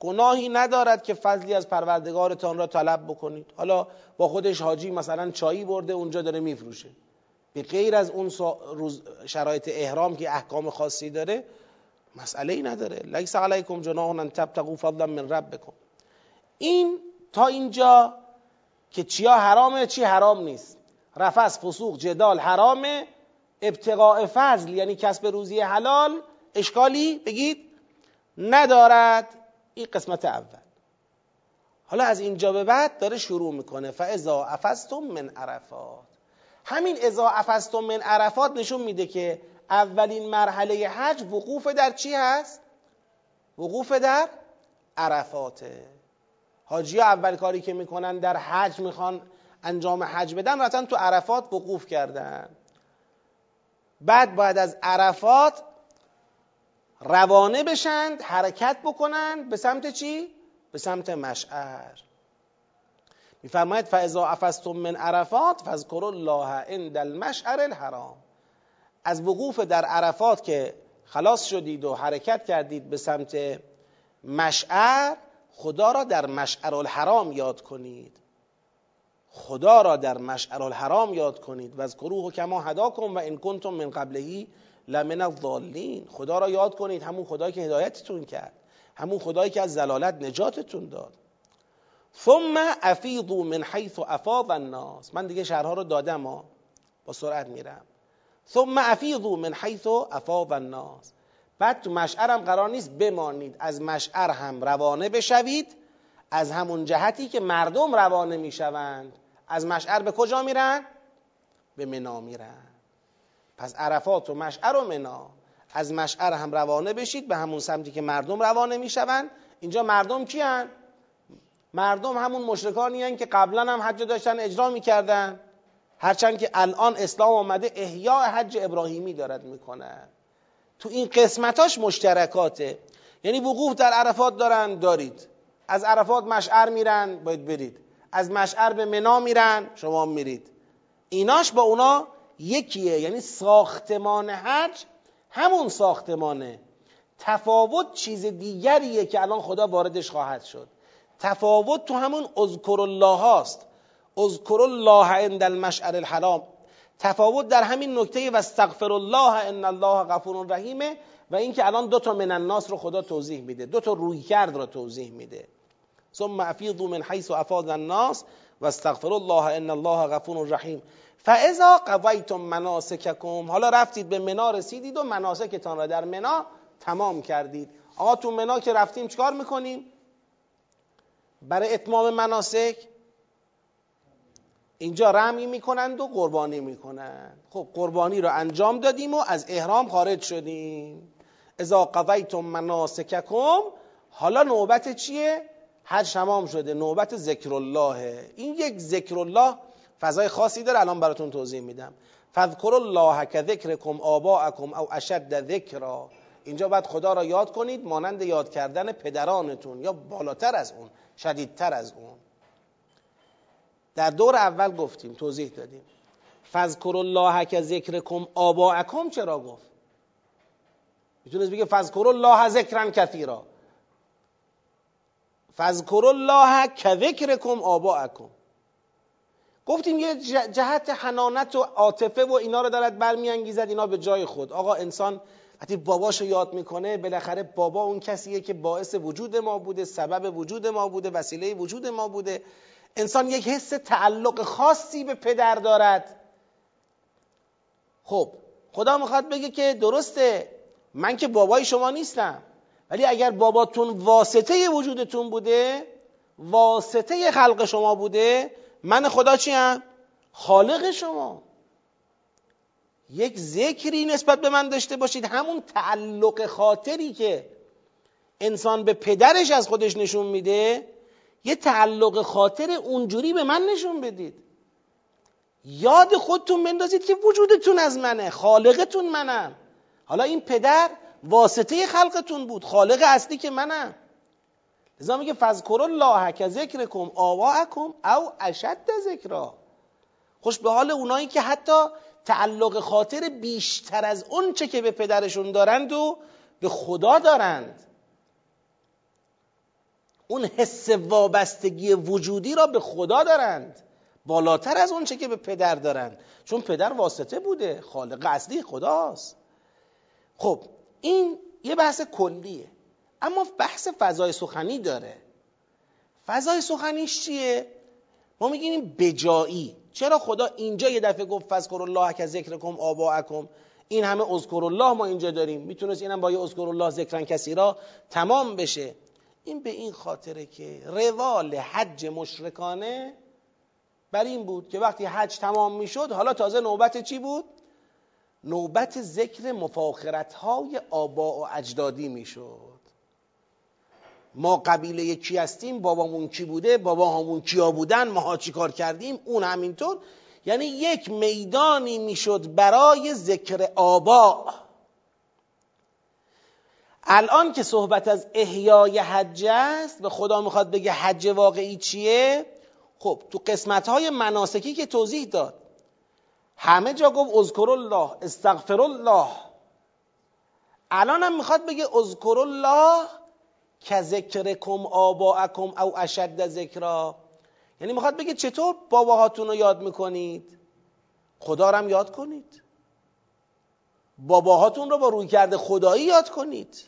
گناهی ندارد که فضلی از پروردگارتان را طلب بکنید. حالا با خودش حاجی مثلا چایی برده اونجا داره میفروشه. به غیر از اون روز شرایط احرام که احکام خاصی داره مسئله ای نداره. لیس علیکم جناح ان تبتغوا فضلا من ربکم. این تا اینجا که چیا حرامه چی حرام نیست. رفس فسوق جدال حرامه. ابتقاء فضل یعنی کسب روزی حلال اشکالی بگید ندارد. این قسمت اول. حالا از اینجا به بعد داره شروع می‌کنه. فاذا افستم من عرفات. همین اذا افستم من عرفات نشون میده که اولین مرحله حج وقوف در چی هست؟ وقوف در عرفاته. حاجی اول کاری که می‌کنن در حج می‌خوان انجام حج بدن رفتن تو عرفات وقوف کردن. بعد باید از عرفات روانه بشند حرکت بکنند به سمت چی؟ به سمت مشعر. میفرماید فاذا افستم من عرفات فاذكروا الله عند المشعر الحرام. از وقوف در عرفات که خلاص شدید و حرکت کردید به سمت مشعر خدا را در مشعر الحرام یاد کنید. خدا را در مشعر الحرام یاد کنید. و از کروه کما هداکم و ان کنتم من قبلهی لمن الضالین. خدا را یاد کنید همون خدایی که هدایتتون کرد همون خدایی که از زلالت نجاتتون داد. ثم افیضوا من حیث افاض الناس. من دیگه شهرها رو دادم ها. با سرعت میرم. ثم افیضوا من حیث افاض الناس. بعد تو مشعرم قرار نیست بمانید. از مشعر هم روانه بشوید. از همون جهتی که مردم روانه می‌شوند. از مشعر به کجا میرن؟ به منا میرن. پس عرفات و مشعر و منا. از مشعر هم روانه بشید. به همون سمتی که مردم روانه می‌شوند. اینجا مردم کیان؟ مردم همون مشرکانی که قبلا هم حج داشتن اجرا می‌کردن. هرچند که الان اسلام آمده احیاء حج ابراهیمی دارد می‌کنه. تو این قسمتاش مشترکاته. یعنی وقوف در عرفات دارن دارید. از عرفات مشعر میرن باید برید. از مشعر به منا میرن شما میرید. ایناش با اونا یکیه. یعنی ساختمان حج همون ساختمانه. تفاوت چیز دیگریه که الان خدا واردش خواهد شد. تفاوت تو همون اذکر الله هاست اذکر الله عند المشعر الحرام. تفاوت در همین نکته و استغفر الله ان الله غفور رحیمه و اینکه الان دو تا من الناس رو خدا توضیح میده. دو تا روی کرد رو توضیح میده. ثم افیضوا من حیث افاض الناس و استغفر الله ان الله غفور رحیم. فاذا قضیتم مناسککم حالا رفتید به منا رسیدید و مناسکتان را در منا تمام کردید. آقا تو منا که رفتیم چکار می‌کنیم؟ برای اتمام مناسک؟ اینجا رمی می‌کنند و قربانی می‌کنند. خب قربانی رو انجام دادیم و از احرام خارج شدیم. اذا قضیتم مناسککم حالا نوبت چیه؟ حج تمام شده. نوبت ذکر الله این یک ذکر الله فضای خاصی داره. الان براتون توضیح میدم. فذکر الله که ذکرکم آباءکم او اشد ذکرا. اینجا باید خدا را یاد کنید مانند یاد کردن پدرانتون یا بالاتر از اون. شدیدتر از اون. در دور اول گفتیم توضیح دادیم. فذکر الله که ذکرکم آباءکم چرا گفت؟ می‌تونست بگه فذکر الله ذکرا کثیرا. فذکر الله که ذکرکم آباءکم. گفتیم یه جهت حنانت و عاطفه و اینا رو دارد برمیانگیزد اینا به جای خود. آقا انسان وقتی باباش رو یاد می‌کنه بالاخره بابا اون کسیه که باعث وجود ما بوده سبب وجود ما بوده وسیله وجود ما بوده. انسان یک حس تعلق خاصی به پدر دارد. خب خدا می‌خواد بگه که درسته من که بابای شما نیستم. ولی اگر باباتون واسطه وجودتون بوده واسطه خلق شما بوده من خدا چیم؟ خالق شما. یک ذکری نسبت به من داشته باشید. همون تعلق خاطری که انسان به پدرش از خودش نشون میده یه تعلق خاطر اونجوری به من نشون بدید. یاد خودتون بندازید که وجودتون از منه خالقتون منم. حالا این پدر واسطه خلقتون بود خالق اصلی که منم. لذا میگه فذکر الله که ذکرکم آواءکم او اشد ذکرا. خوش به حال اونایی که حتی تعلق خاطر بیشتر از اون چه که به پدرشون دارند و به خدا دارند. اون حس وابستگی وجودی را به خدا دارند. بالاتر از اون چه که به پدر دارند. چون پدر واسطه بوده خالق اصلی خداست. خب این یه بحث کلیه. اما بحث فضای سخنی داره. فضای سخنیش چیه؟ ما میگیم بجایی. چرا خدا اینجا یه دفعه گفت فذکر الله که ذکرکم آباءکم؟ این همه اذکر الله ما اینجا داریم. می‌تونست اینم با یه اذکر الله ذکرن کسی را؟ تمام بشه. این به این خاطره که روال حج مشرکانه بر این بود که وقتی حج تمام می‌شد حالا تازه نوبت چی بود؟ نوبت ذکر مفاخرت های آبا و اجدادی می‌شد. ما قبیله یکی هستیم؟ بابامون کی بوده؟ بابا همون کیا بودن؟ ماها چی کار کردیم؟ اون همینطور. یعنی یک میدانی می‌شد برای ذکر آبا. الان که صحبت از احیای حج است و خدا می‌خواد بگه حج واقعی چیه؟ خب تو قسمت های مناسکی که توضیح داد. همه جا گفت اذکر الله استغفر الله الان هم می‌خواد بگه اذکر الله که ذکرکم آباءکم او اشد ذکرا. یعنی می‌خواد بگه چطور باباهاتون رو یاد می‌کنید؟ خدا رو هم یاد کنید. باباهاتون رو با روی کرده خدایی یاد کنید.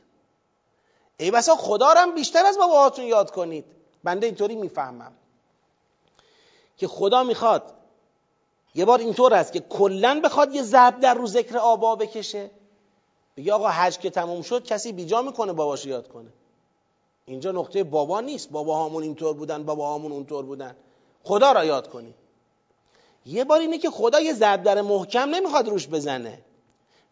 ای بسا خدا رو هم بیشتر از باباهاتون یاد کنید. بنده اینطوری می‌فهمم. که خدا می‌خواد یه بار اینطور است که کلا بخواد یه ضرب در رو ذکر آبا بکشه. بگه آقا حج که تموم شد کسی بیجا می‌کنه باباش یاد کنه. اینجا نقطه بابا نیست. بابا هامون اینطور بودن بابا هامون اونطور بودن. خدا را یاد کنی. یه بار اینه که خدا یه ضرب محکم نمی‌خواد روش بزنه.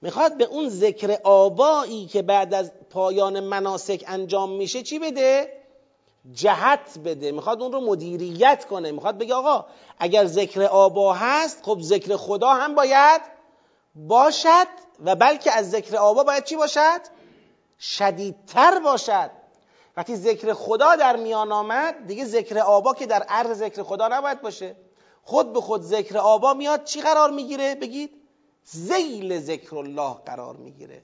می‌خواد به اون ذکر آبایی که بعد از پایان مناسک انجام میشه چی بده؟ جهت بده. می‌خواد اون رو مدیریت کنه. می‌خواد بگه آقا اگر ذکر آبا هست خب ذکر خدا هم باید باشد و بلکه از ذکر آبا باید چی باشد؟ شدیدتر باشد. وقتی ذکر خدا در میان آمد دیگه ذکر آبا که در عرض ذکر خدا نباید باشه. خود به خود ذکر آبا میاد چی قرار می‌گیره؟ بگید. زیل ذکر الله قرار می‌گیره.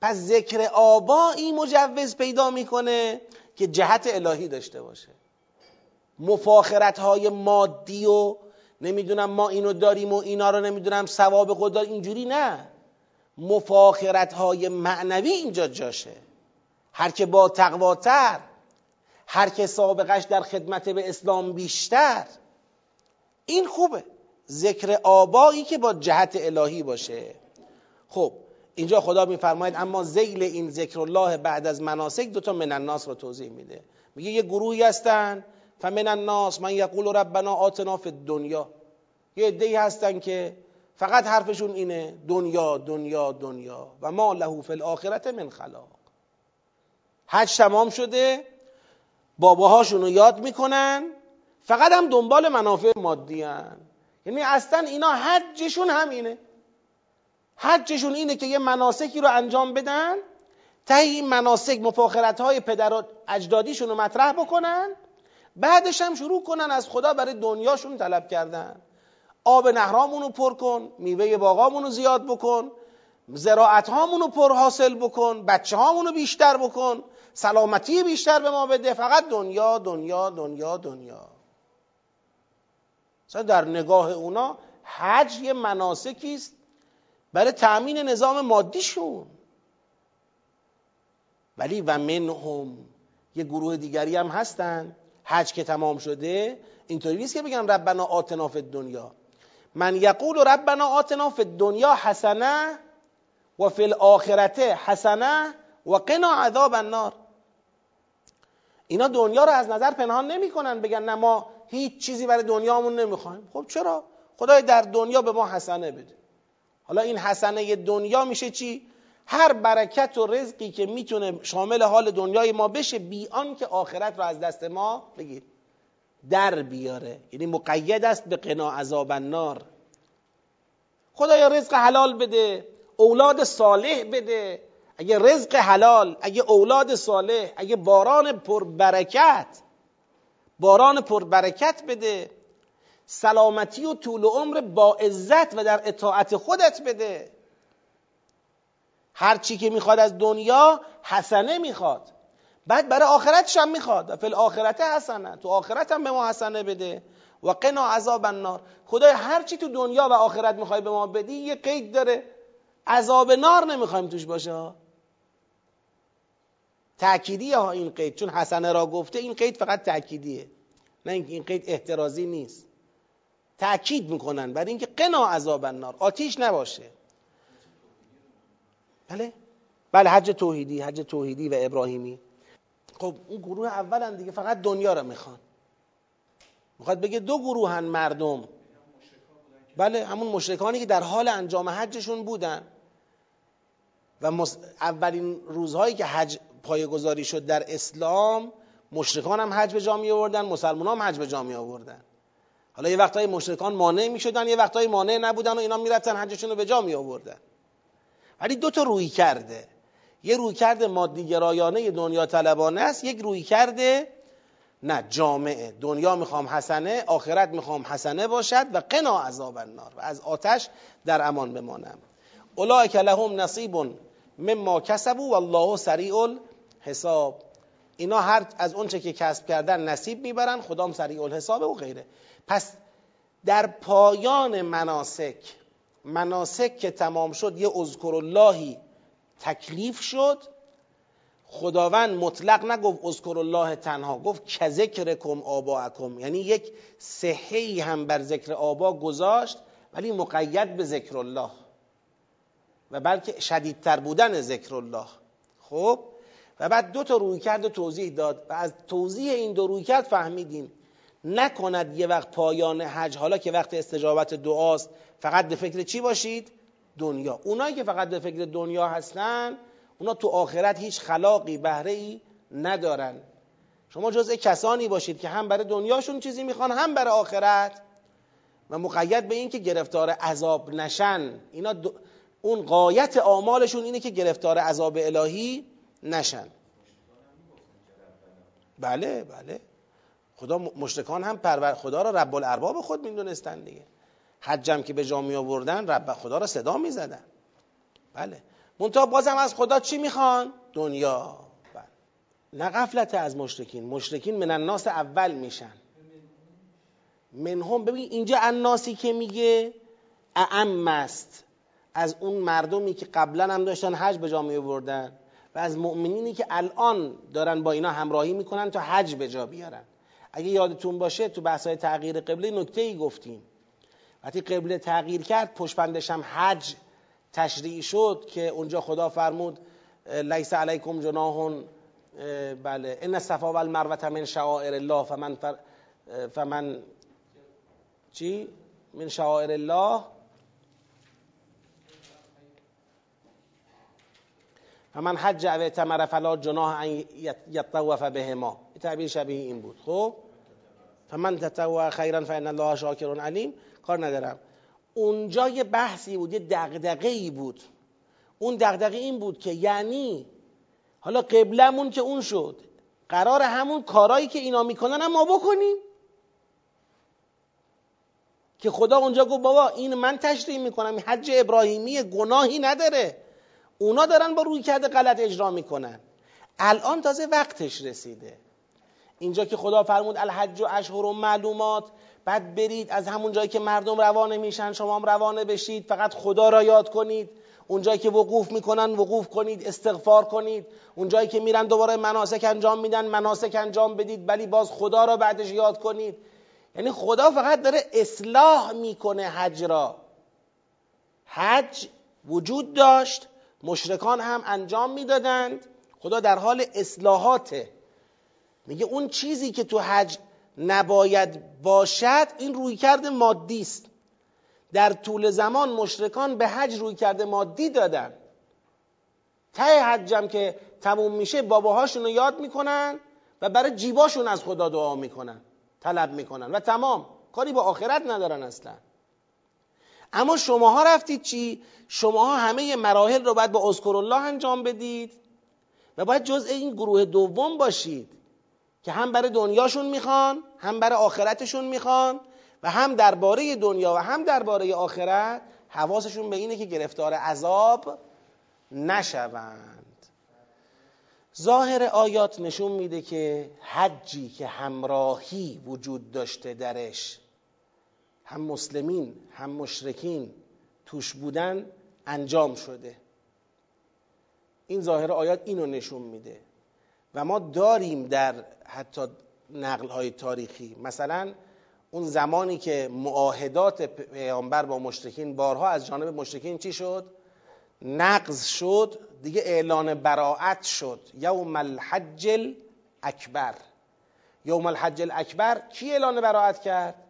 پس ذکر آبا این مجوز پیدا می‌کنه که جهت الهی داشته باشه. مفاخرت های مادی و نمی‌دونم ما اینو داریم و اینا رو نمی‌دونم ثواب خدا اینجوری نه. مفاخرت های معنوی اینجا جاشه. هر که با تقواتر هر که سابقش در خدمت به اسلام بیشتر. این خوبه. ذکر آبایی که با جهت الهی باشه. خب اینجا خدا میفرماید اما زیل این ذکر الله بعد از مناسک دوتا من الناس رو توضیح میده. میگه یه گروهی هستن فمن الناس من یقول ربنا آتنا فی الدنیا. یه عده‌ای هستن که فقط حرفشون اینه دنیا دنیا دنیا. و ما له فی الاخرت من خلاق. حج تمام شده باباهاشون رو یاد می‌کنن فقط هم دنبال منافع مادی هن. یعنی اصلا اینا حجشون همینه. حجشون اینه که یه مناسکی رو انجام بدن تا این مناسک مفاخرت های پدر اجدادیشون رو مطرح بکنن بعدش هم شروع کنن از خدا برای دنیاشون طلب کردن. آب نهرامون رو پر کن میوه باغامون رو زیاد بکن زراعت هامون رو پر حاصل بکن بچه هامون رو بیشتر بکن. سلامتی بیشتر به ما بده فقط دنیا دنیا دنیا دنیا. مثلا در نگاه اونا حج یه مناسکی است برای تأمین نظام مادیشون. ولی و منهم یه گروه دیگری هم هستن. حج که تمام شده اینطوری نیست که بگن ربنا آتنا فی دنیا من یقول ربنا آتنا فی دنیا حسنه و فی الاخرته حسنه و قنا عذاب النار. اینا دنیا رو از نظر پنهان نمی‌کنن بگن نه ما هیچ چیزی برای دنیامون نمی‌خوایم. خب چرا؟ خدای در دنیا به ما حسنه بده. حالا این حسنه دنیا میشه چی؟ هر برکت و رزقی که می‌تونه شامل حال دنیای ما بشه بیان که آخرت رو از دست ما بگیر. در بیاره. یعنی مقید است به قنا عذاب النار. خدای رزق حلال بده اولاد صالح بده. اگه رزق حلال اگه اولاد صالح اگه باران پربرکت باران پربرکت بده. سلامتی و طول و عمر با عزت و در اطاعت خودت بده. هر چی که می‌خواد از دنیا حسنه می‌خواد. بعد برای آخرتش هم می‌خواد. فل آخرت حسنه تو آخرت هم به ما حسنه بده. و قنا عذاب النار. خدای هر چی تو دنیا و آخرت می‌خوای به ما بدی یه قید داره. عذاب نار نمی‌خوایم توش باشه تأکیدی ها این قید؟ چون حسنه را گفته این قید فقط تأکیدیه. نه اینکه این قید احترازی نیست. تأکید می‌کنن. برای اینکه قنا عذاب النار. آتیش نباشه. بله؟ بله حج توحیدی حج توحیدی و ابراهیمی. خب اون گروه اولن دیگه فقط دنیا رو می‌خوان. می‌خواد بگه دو گروهن مردم. بله همون مشرکانی که در حال انجام حجشون بودن. و اولین روزهایی که حج پایگذاری شد در اسلام مشرکان هم حج به جا می آوردن مسلمان هم حج به جا می آوردن حالا یه وقتای مشرکان مانع می شدن یه وقتای مانع نبودن و اینا می‌رفتن حجشون رو به جا می آوردن ولی دو تا روی کرده. یه روی کرده مادی گرایانه دنیا طلبانه است یک روی کرده نه جامعه. دنیا می‌خوام حسنه آخرت می‌خوام حسنه باشد و قنا عذاب النار و از آتش در امان بمانم. اولئک لهم نصیب مما کسبوا والله سریع الحساب اینا هر از اونچه که کسب کردن نصیب می‌برن خدام سریع الحساب و غیره. پس در پایان مناسک مناسک که تمام شد یه اذکر اللهی تکلیف شد. خداوند مطلق نگفت اذکر الله تنها گفت که ذکرکم آباءکم. یعنی یک صحه هم بر ذکر آبا گذاشت ولی مقید به ذکر الله و بلکه شدیدتر بودن ذکر الله خب؟ و بعد دو تا روی کرد توضیح داد و از توضیح این دو روی کرد فهمیدیم نکند یه وقت پایان حج حالا که وقت استجابت دعاست فقط به فکر چی باشید؟ دنیا. اونایی که فقط به فکر دنیا هستن اونا تو آخرت هیچ خلاقی بهره ای ندارن. شما جزء کسانی باشید که هم برای دنیاشون چیزی می‌خوان هم برای آخرت. و مقید به این که گرفتار عذاب نشن. اینا اون قایت آمالشون اینه که گرفتار عذاب الهی نشن. بله بله. خدا مشرکان هم پرور خدا را رب الارباب خود می‌دونستن دیگه. حجم که به جا می آوردن رب خدا را صدا می‌زدن. بله. منتها بازم از خدا چی می‌خوان؟ دنیا. بله. نه غفلت از مشرکین. مشرکین من الناس اول میشن. منهم ببین اینجا الناسی که میگه اعم است. از اون مردمی که قبلا هم داشتن حج به جا می آوردن و از مؤمنینی که الان دارن با اینا همراهی می‌کنن تا حج به جا بیارن. اگه یادتون باشه تو بحث های تغییر قبله نکته ای گفتیم. وقتی قبله تغییر کرد پشپندش هم حج تشریع شد که اونجا خدا فرمود لیس علیکم جناح بله ان الصفا والمروه من شعائر الله فمن فمن چی؟ من شعائر الله فمن حج او اعتمر فلا جناح ان یطوف بهما. تعبیر شبیه این بود. خب؟ فمن تطوع خیرا فان الله شاکر علیم. کار ندارم. اونجا یه بحثی بود یه دغدغه ای بود. اون دغدغه این بود که یعنی حالا قبلمون که اون شد قرار همون کارایی که اینا می‌کنن هم ما بکنیم. که خدا اونجا گفت بابا این من تشریح می‌کنم حج ابراهیمی گناهی نداره. اونا دارن با روی کرده غلط اجرا می‌کنن. الان تازه وقتش رسیده. اینجا که خدا فرمود الحج و اشهر و معلومات بعد برید از همون جایی که مردم روانه میشن شما هم روانه بشید فقط خدا را یاد کنید. اون جایی که وقوف می‌کنن وقوف کنید استغفار کنید. اون جایی که میرن دوباره مناسک انجام میدن مناسک انجام بدید ولی باز خدا را بعدش یاد کنید. یعنی خدا فقط داره اصلاح می‌کنه حج را. حج وجود داشت مشرکان هم انجام می‌دادند. خدا در حال اصلاحاته. میگه اون چیزی که تو حج نباید باشد این رویکرد مادی است. در طول زمان مشرکان به حج روی کرده مادی دادن. ته حجم که تموم میشه باباهاشون رو یاد می‌کنن و برای جیباشون از خدا دعا می‌کنن طلب می‌کنن. و تمام. کاری با آخرت ندارن اصلا. اما شماها رفتید چی؟ شماها همه مراحل رو باید با اذکر الله انجام بدید و باید جزء این گروه دوم باشید که هم برای دنیاشون می‌خوان هم برای آخرتشون می‌خوان و هم درباره دنیا و هم درباره آخرت حواسشون به اینه که گرفتار عذاب نشوند ظاهر آیات نشون میده که حجی که همراهی وجود داشته درش هم مسلمین هم مشرکین توش بودن انجام شده. این ظاهر آیات اینو نشون میده. و ما داریم در حتی نقل های تاریخی. مثلا اون زمانی که معاهدات پیامبر با مشرکین بارها از جانب مشرکین چی شد؟ نقض شد دیگه اعلان براعت شد. یوم الحج اکبر یوم الحج الاکبر کی اعلان براعت کرد؟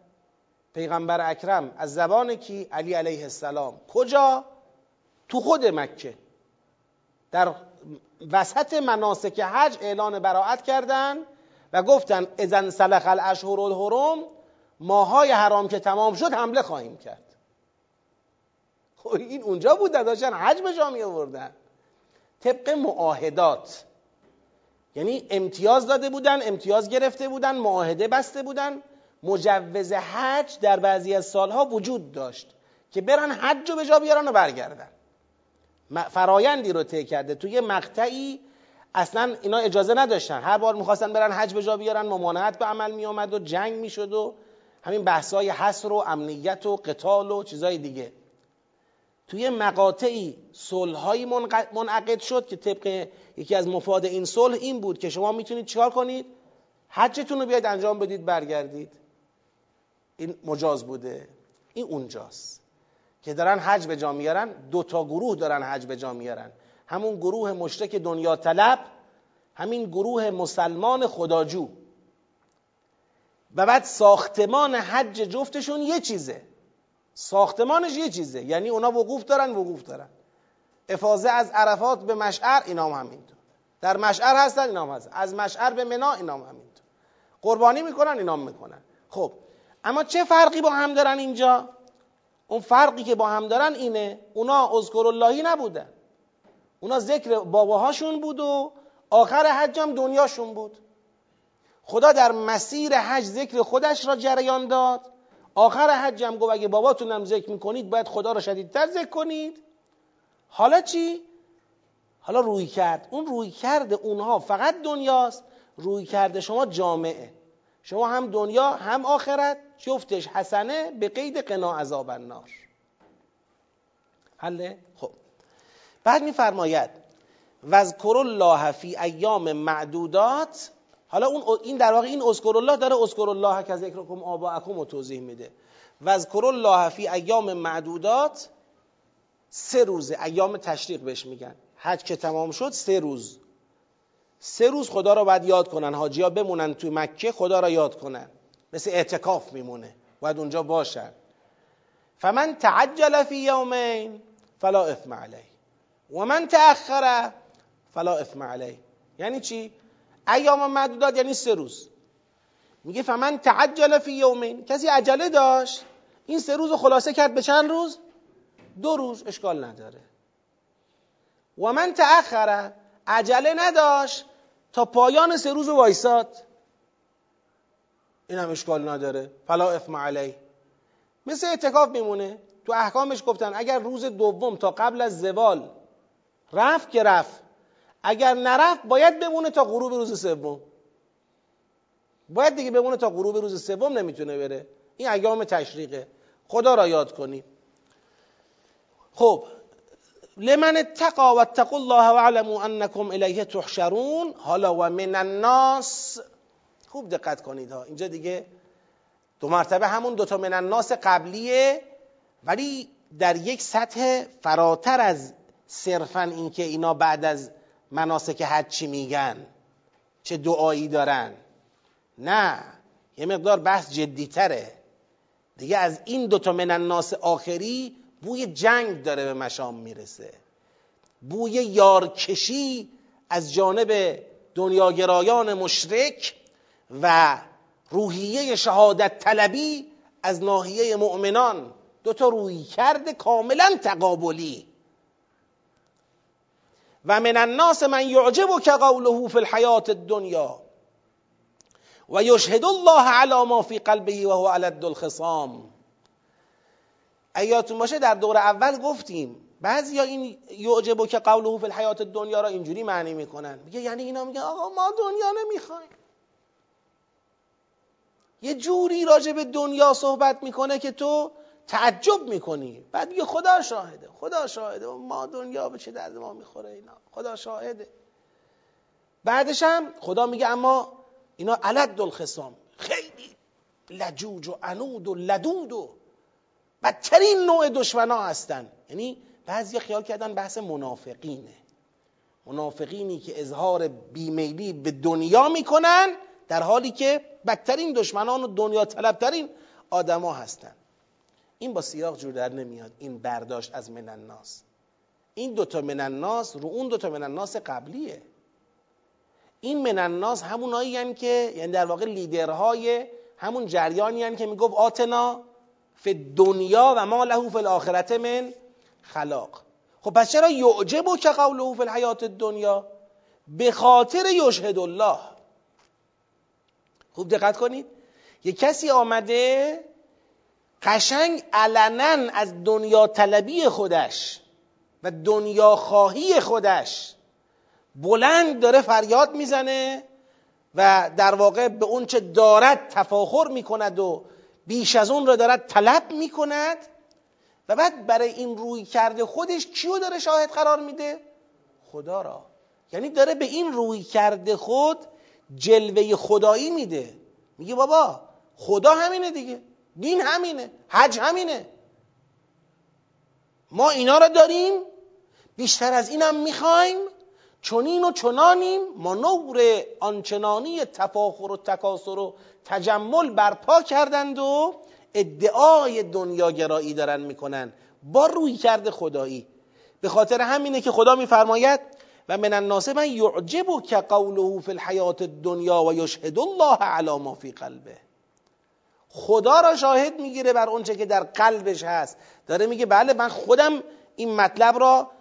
پیغمبر اکرم از زبان کی؟ علی علیه السلام. کجا؟ تو خود مکه. در وسط مناسک حج اعلان براعت کردن و گفتن اذن سلخ الاشهر الحرم ماهای حرام که تمام شد حمله خواهیم کرد. خب این اونجا بود داشتن حج به جا می آوردن. طبق معاهدات. یعنی امتیاز داده بودن امتیاز گرفته بودن معاهده بسته بودن. مجوز حج در بعضی از سالها وجود داشت که برن حج رو به جا بیارن و برگردن. فرایندی رو طی کرده. توی مقطعی اصلا اینا اجازه نداشتن. هر بار می‌خواستن برن حج به جا بیارن ممانعت به عمل میآمد و جنگ می‌شد و همین بحثای حصر و امنیت و قتال و چیزای دیگه. توی مقاطعی صلحهایی منعقد شد که طبق یکی از مفاد این صلح این بود که شما می‌تونید چیکار کنید؟ حجتون رو بیاید انجام بدید برگردید. این مجاز بوده. این اونجاست. که دارن حج به جا میارن دو تا گروه دارن حج به جا میارن. همون گروه مشرک دنیا طلب همین گروه مسلمان خداجو. و بعد ساختمان حج جفتشون یه چیزه. ساختمانش یه چیزه. یعنی اونا وقوف دارن وقوف دارن. افاظه از عرفات به مشعر اینا هم همینطور. در مشعر هستن اینا هم هستن. از مشعر به منا اینا هم همینطور. قربانی می‌کنن اینا هم می‌کنن. خب اما چه فرقی با هم دارن اینجا؟ اون فرقی که با هم دارن اینه اونا اذکر اللهی نبودن. اونا ذکر باباهاشون بود و آخر حج هم دنیاشون بود. خدا در مسیر حج ذکر خودش را جریان داد. آخر حج هم گفت اگه باباتون هم ذکر می‌کنید باید خدا را شدیدتر ذکر کنید. حالا چی؟ حالا روی کرد. اون روی کرده اونها فقط دنیاست روی کرده شما جامعه. شما هم دنیا هم آخرت جفتش حسنه به قید قنا عذاب النار. حله؟ خب. بعد میفرماید وذکر الله فی ایام معدودات حالا اون این در واقع این اذکر الله داره اذکر الله که ذکرکم آباءکم رو توضیح میده. وذکر الله فی ایام معدودات سه روزه. ایام تشریق بهش میگن. حج که تمام شد سه روز. سه روز خدا را باید یاد کنن حاجی ها بمونن توی مکه خدا را یاد کنن. مثل اعتکاف میمونه. باید اونجا باشن. فمن تعجل فی یومین فلا اثم علیه. و من تأخر فلا اثم علیه. یعنی چی؟ ایام معدودات یعنی سه روز. میگه فمن تعجل فی یومین. کسی عجله داشت این سه روز خلاصه کرد به چند روز؟ دو روز اشکال نداره. و من تأخره عجله نداشت تا پایان سه روز وایساد. این هم اشکال نداره. فلا اثم علی مثل اعتکاف میمونه. تو احکامش گفتن اگر روز دوم تا قبل از زوال رفت که رفت. اگر نرفت باید بمونه تا غروب روز سوم. باید دیگه بمونه تا غروب روز سوم نمی‌تونه بره. این ایام تشریقه. خدا را یاد کنی خب. لمن اتقا و اتقوا الله و علموا انکم الیه تحشرون. حالا و من الناس. خوب دقت کنید ها. اینجا دیگه دو مرتبه همون دوتا من الناس قبلیه ولی در یک سطح فراتر از صرفا اینکه اینا بعد از مناسک حج چی میگن؟ چه دعایی دارن؟ نه یه مقدار بحث جدیتره. دیگه از این دوتا من الناس آخری بوی جنگ داره به مشام می‌رسه. بوی یارکشی از جانب دنیاگرایان مشرک و روحیه شهادت طلبی از ناحیه مؤمنان. دو تا روی کرده کاملا تقابلی. و من الناس من یعجب که قوله فی الحیات الدنیا. و یشهد الله علی ما فی قلبه و هو علد الخصام. ایاتون باشه در دور اول گفتیم. بعضی ها این یعجبو که قوله فی الحیات دنیا را اینجوری معنی می‌کنن. میگه یعنی اینا میگن آقا ما دنیا نمی‌خوایم. یه جوری راجع به دنیا صحبت می‌کنه که تو تعجب می‌کنی. بعد میگه خدا شاهده خدا شاهده. ما دنیا به چه درد ما می‌خوره اینا. خدا شاهده. بعدش هم خدا میگه اما اینا علد الخصام. خیلی لجوج و عنود و لدود و بدترین نوع دشمنا هستن. یعنی بعضی خیال کردن بحث منافقینه. منافقینی که اظهار بیمیلی به دنیا می‌کنن در حالی که بدترین دشمنان و دنیا طلبترین آدما هستن. این با سیاق جور در نمیاد. این برداشت از من الناس این دوتا من الناس رو اون دوتا من الناس قبلیه. این من الناس همونایی که یعنی در واقع لیدرهای همون جریانی که می‌گفت آتنا فی دنیا و ما له فی الاخرت من خلاق. خب پس چرا یعجب که قوله فی الحیات دنیا به خاطر یشهد الله. خوب دقت کنید. یه کسی آمده قشنگ علنا از دنیا طلبی خودش و دنیا خواهی خودش بلند داره فریاد می‌زنه و در واقع به اون چه دارد تفاخر می‌کند و بیش از اون را دارد طلب می‌کند و بعد برای این روی کرده خودش کیو داره شاهد قرار میده؟ خدا را. یعنی داره به این روی کرده خود جلوه خدایی میده. میگه بابا خدا همینه دیگه. دین همینه. حج همینه. ما اینا را داریم بیشتر از اینم می‌خوایم چنین و چنانیم ما نور آنچنانی تفاخر و تکاسر و تجمل برپا کردند و ادعای دنیاگرایی دارن می‌کنن. با روی کرده خدایی. به خاطر همینه که خدا میفرماید و من الناس من یعجب که قوله فی الحیات الدنیا و یشهد الله علی ما فی قلبه. خدا را شاهد می‌گیره بر اونچه که در قلبش هست. داره میگه بله من خودم این مطلب را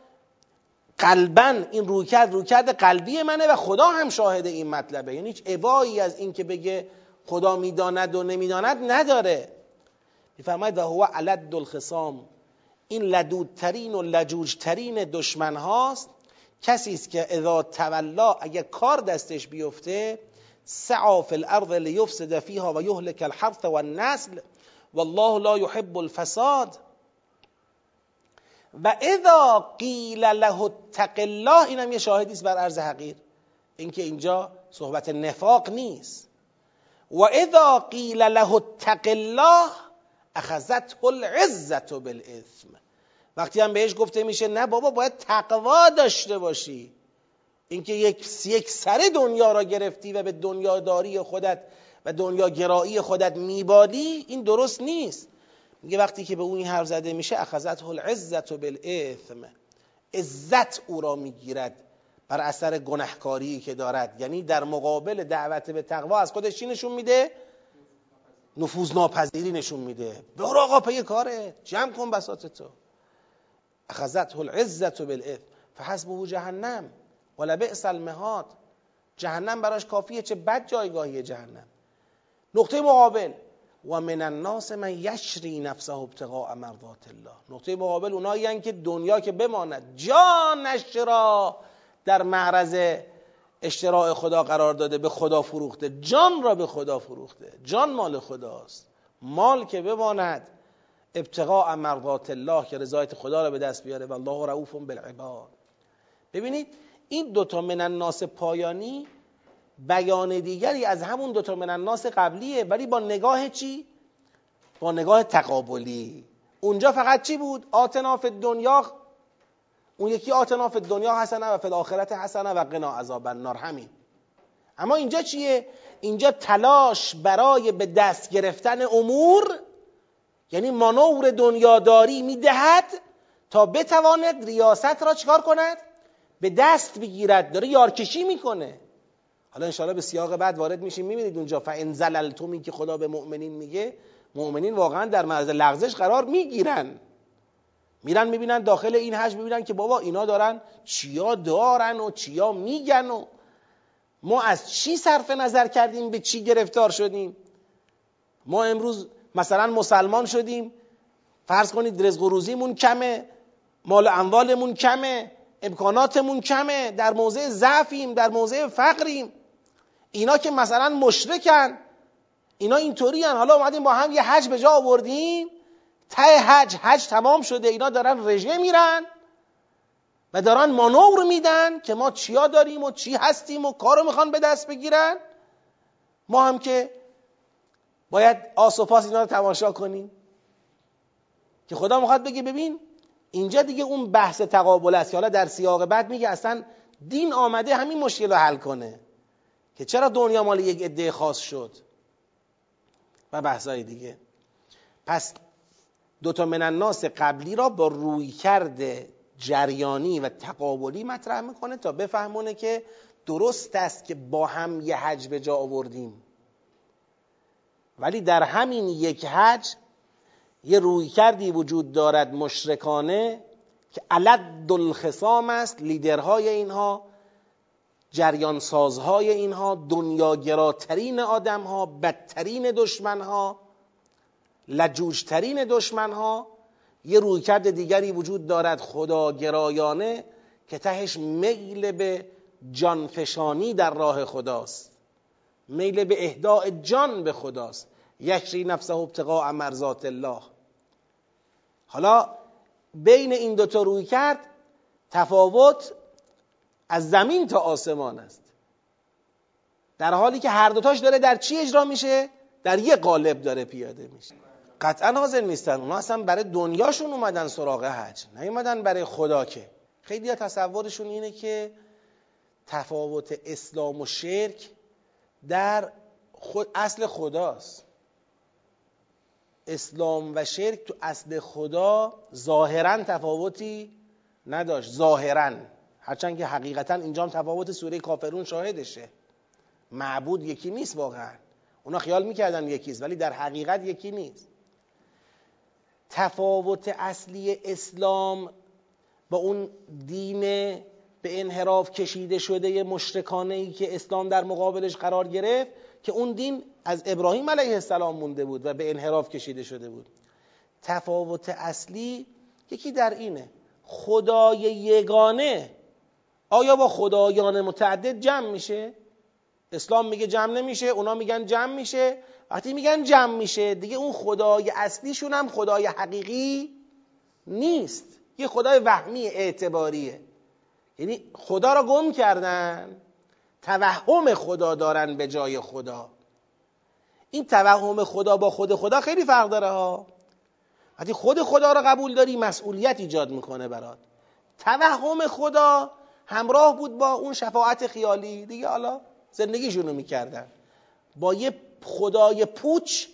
قلبا این رویکرد رویکرد قلبی منه و خدا هم شاهد این مطلبه. یعنی هیچ عبایی از این که بگه خدا می‌داند و نمی‌داند نداره. میفرماید و هو علد الخصام این لدودترین و لجوجترین دشمن هاست کسی است که اذا تولا اگه کار دستش بیفته سعا فی الارض لیفسد فیها و یهلک الحرث و النسل. والله لا يحب الفساد. و اذا قیل له اتق الله اینم یه شاهدی است بر عرض حقیر. اینکه اینجا صحبت نفاق نیست. و اذا قیل له اتق الله اخذته العزت بالاثم وقتی هم بهش گفته میشه نه بابا باید تقوا داشته باشی. اینکه یک یک سر دنیا را گرفتی و به دنیاداری خودت و دنیا گرایی خودت میبادی این درست نیست. میگه وقتی که به اون حرف زده میشه اخذته العزت بالاثم عزت او را می‌گیرد بر اثر گنهکاری که دارد. یعنی در مقابل دعوت به تقوا از خودش چی نشون میده؟ نفوذ ناپذیری نشون میده. برو آقا پی کاره. جمع کن بساط تو. اخذته العزت بالاثم فحسبه جهنم. ولا بئس المهاد. جهنم براش کافیه چه بد جایگاهی جهنم. نقطه مقابل. و من الناس من یشری نفسه ابتغاء مرضات الله. نقطه مقابل اونایی که دنیا که بماند. جانش را در معرض اشتراع خدا قرار داده به خدا فروخته. جان را به خدا فروخته. جان مال خداست. مال که بماند ابتغاء مرضات الله که رضایت خدا را به دست بیاره. و الله رؤوف بالعباد. ببینید این دوتا من الناس پایانی بیان دیگری از همون دوتا من الناس قبلیه ولی با نگاه چی؟ با نگاه تقابلی اونجا فقط چی بود؟ آتناف دنیا اون یکی آتناف دنیا حسنه و فی آخرت حسنه و قنا عذاب النار همین اما اینجا چیه؟ اینجا تلاش برای به دست گرفتن امور یعنی مانور دنیاداری می‌دهد تا بتواند ریاست را چکار کند؟ به دست بگیرد داره یارکشی می‌کنه حالا انشاءالله به سیاق بعد وارد میشیم. می‌بینید اونجا فان که خدا به مؤمنین میگه. مؤمنین واقعا در معرض لغزش قرار می‌گیرن. میرن می‌بینن داخل این حج می‌بینن که بابا اینا دارن چیا دارن و چیا میگن و ما از چی صرف نظر کردیم به چی گرفتار شدیم؟ ما امروز مثلا مسلمان شدیم. فرض کنید رزق و روزیمون کمه مال اموالمون کمه امکاناتمون کمه در موضع ضعفیم در موضع فقریم. اینا که مثلا مشرکن اینا اینطوری حالا اومدیم با هم یه حج به جا آوردیم. ته حج حج تمام شده. اینا دارن رژه میرن و دارن مانور میدن که ما چیا داریم و چی هستیم و کارو می‌خوان به دست بگیرن. ما هم که باید آس و پاس اینا رو تماشا کنیم. که خدا می‌خواد بگه ببین اینجا دیگه اون بحث تقابل است که حالا در سیاق بعد میگه اصلا دین آمده همین مشکل رو حل کنه. که چرا دنیا مال یک عده خاص شد؟ و بحثای دیگه. پس دوتا من الناس قبلی را با روی کرده جریانی و تقابلی مطرح می‌کنه تا بفهمونه که درست است که با هم یه حج به جا آوردیم. ولی در همین یک حج یه روی کردی وجود دارد مشرکانه که علد الخصام است لیدرهای اینها جریان سازهای اینها دنیاگراترین آدمها بدترین دشمنها لجوجترین دشمنها. یه رویکرد دیگری وجود دارد خداگرایانه که تهش میل به جانفشانی در راه خداست. میل به اهداع جان به خداست. یشری نفسه ابتقاء مرزات الله. حالا بین این دوتا روی کرد تفاوت از زمین تا آسمان است. در حالی که هر دوتاش داره در چی اجرا میشه؟ در یه قالب داره پیاده میشه. قطعا حاضر نیستن. اونا اصلا برای دنیاشون اومدن سراغ حج. نیومدن برای خدا که. خیلی تصورشون اینه که تفاوت اسلام و شرک در خود اصل خداست. اسلام و شرک تو اصل خدا ظاهرا تفاوتی نداشت. ظاهرا. هرچند که حقیقتا اینجا هم تفاوت سوره کافرون شاهدشه. معبود یکی نیست واقعا. اونا خیال می‌کردن یکیست ولی در حقیقت یکی نیست. تفاوت اصلی اسلام با اون دین به انحراف کشیده شده مشرکانه ای که اسلام در مقابلش قرار گرفت که اون دین از ابراهیم علیه السلام مونده بود و به انحراف کشیده شده بود. تفاوت اصلی یکی در اینه. خدای یگانه آیا با خدایان متعدد جمع میشه؟ اسلام میگه جمع نمیشه اونا میگن جمع میشه. وقتی میگن جمع میشه دیگه اون خدای اصلیشون هم خدای حقیقی نیست. یه خدای وهمی اعتباریه. یعنی خدا را گم کردن توهم خدا دارن به جای خدا. این توهم خدا با خود خدا خیلی فرق داره ها. وقتی خود خدا را قبول داری مسئولیت ایجاد می‌کنه برات. توهم خدا همراه بود با اون شفاعت خیالی. دیگه حالا زندگیشونو می‌کردن. با یه خدای پوچ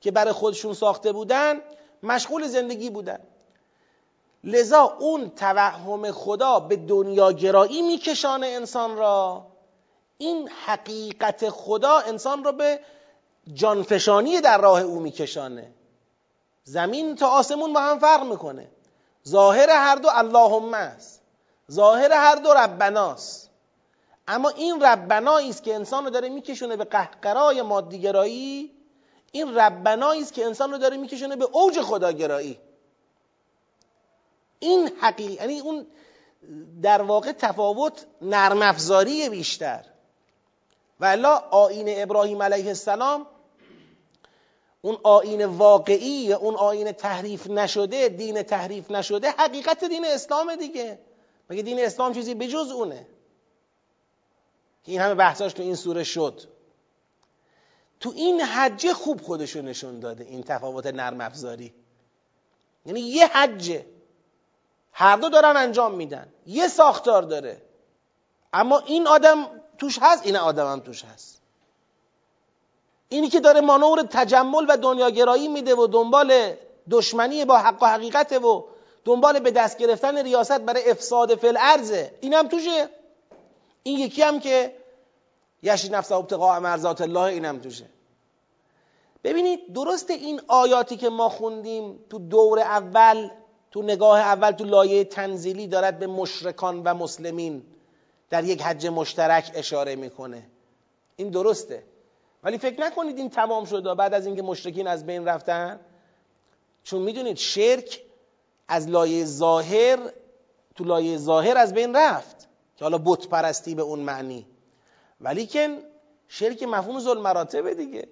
که برای خودشون ساخته بودن مشغول زندگی بودن. لذا اون توهم خدا به دنیاگرایی میکشانه انسان را. این حقیقت خدا انسان را به جانفشانی در راه او میکشانه. زمین تا آسمون با هم فرق می‌کنه. ظاهر هر دو اللهم است. ظاهر هر دو ربناست. اما این ربنایی است که انسان رو داره میکشونه به قهقرای مادیگرایی این ربنایی است که انسان رو داره میکشونه به اوج خداگرایی. این حقیقی یعنی اون در واقع تفاوت نرم افزاری بیشتر. و الا آین ابراهیم علیه السلام اون آین واقعی اون آین تحریف نشده دین تحریف نشده حقیقت دین اسلام دیگه. مگه دین اسلام چیزی بجز اونه که این همه بحثاش تو این سوره شد؟ تو این حجه خوب خودشو نشون داده این تفاوت نرم افزاری. یعنی یه حجه هر دو دارن انجام میدن. یه ساختار داره. اما این آدم توش هست این آدم هم توش هست. اینی که داره مانور تجمل و دنیاگرایی میده و دنبال دشمنی با حق و حقیقت و دنبال به دست گرفتن ریاست برای افساد فل ارزه این هم توشه. این یکی هم که یشی نفس ابتقاء مرزات الله این هم توشه. ببینید درست این آیاتی که ما خوندیم تو دور اول تو نگاه اول تو لایه تنزیلی دارد به مشرکان و مسلمین در یک حج مشترک اشاره می‌کنه. این درسته. ولی فکر نکنید این تمام شده بعد از اینکه مشرکین از بین رفتن چون می‌دونید شرک از لایه ظاهر تو لایه ظاهر از بین رفت که حالا بت پرستی به اون معنی. ولیکن شرک مفهوم ظلم مراتبه دیگه.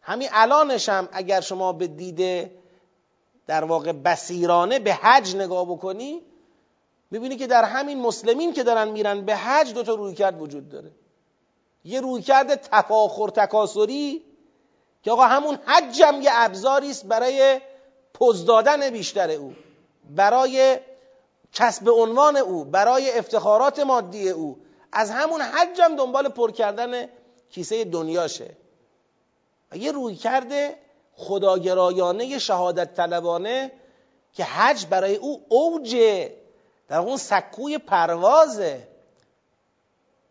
همین الانش هم اگر شما به دیده در واقع بسیرانه به حج نگاه بکنی می‌بینی که در همین مسلمین که دارن میرن به حج دوتا روی کرد وجود داره. یه روی کرده تفاخر تکاسری که آقا همون حج هم یه ابزاری است برای پزدادن بیشتر او برای کسب عنوان او برای افتخارات مادی او. از همون حج هم دنبال پر کردن کیسه دنیاشه. یه روی کرده خداگرایانه شهادت طلبانه که حج برای او اوجه در اون سکوی پروازه.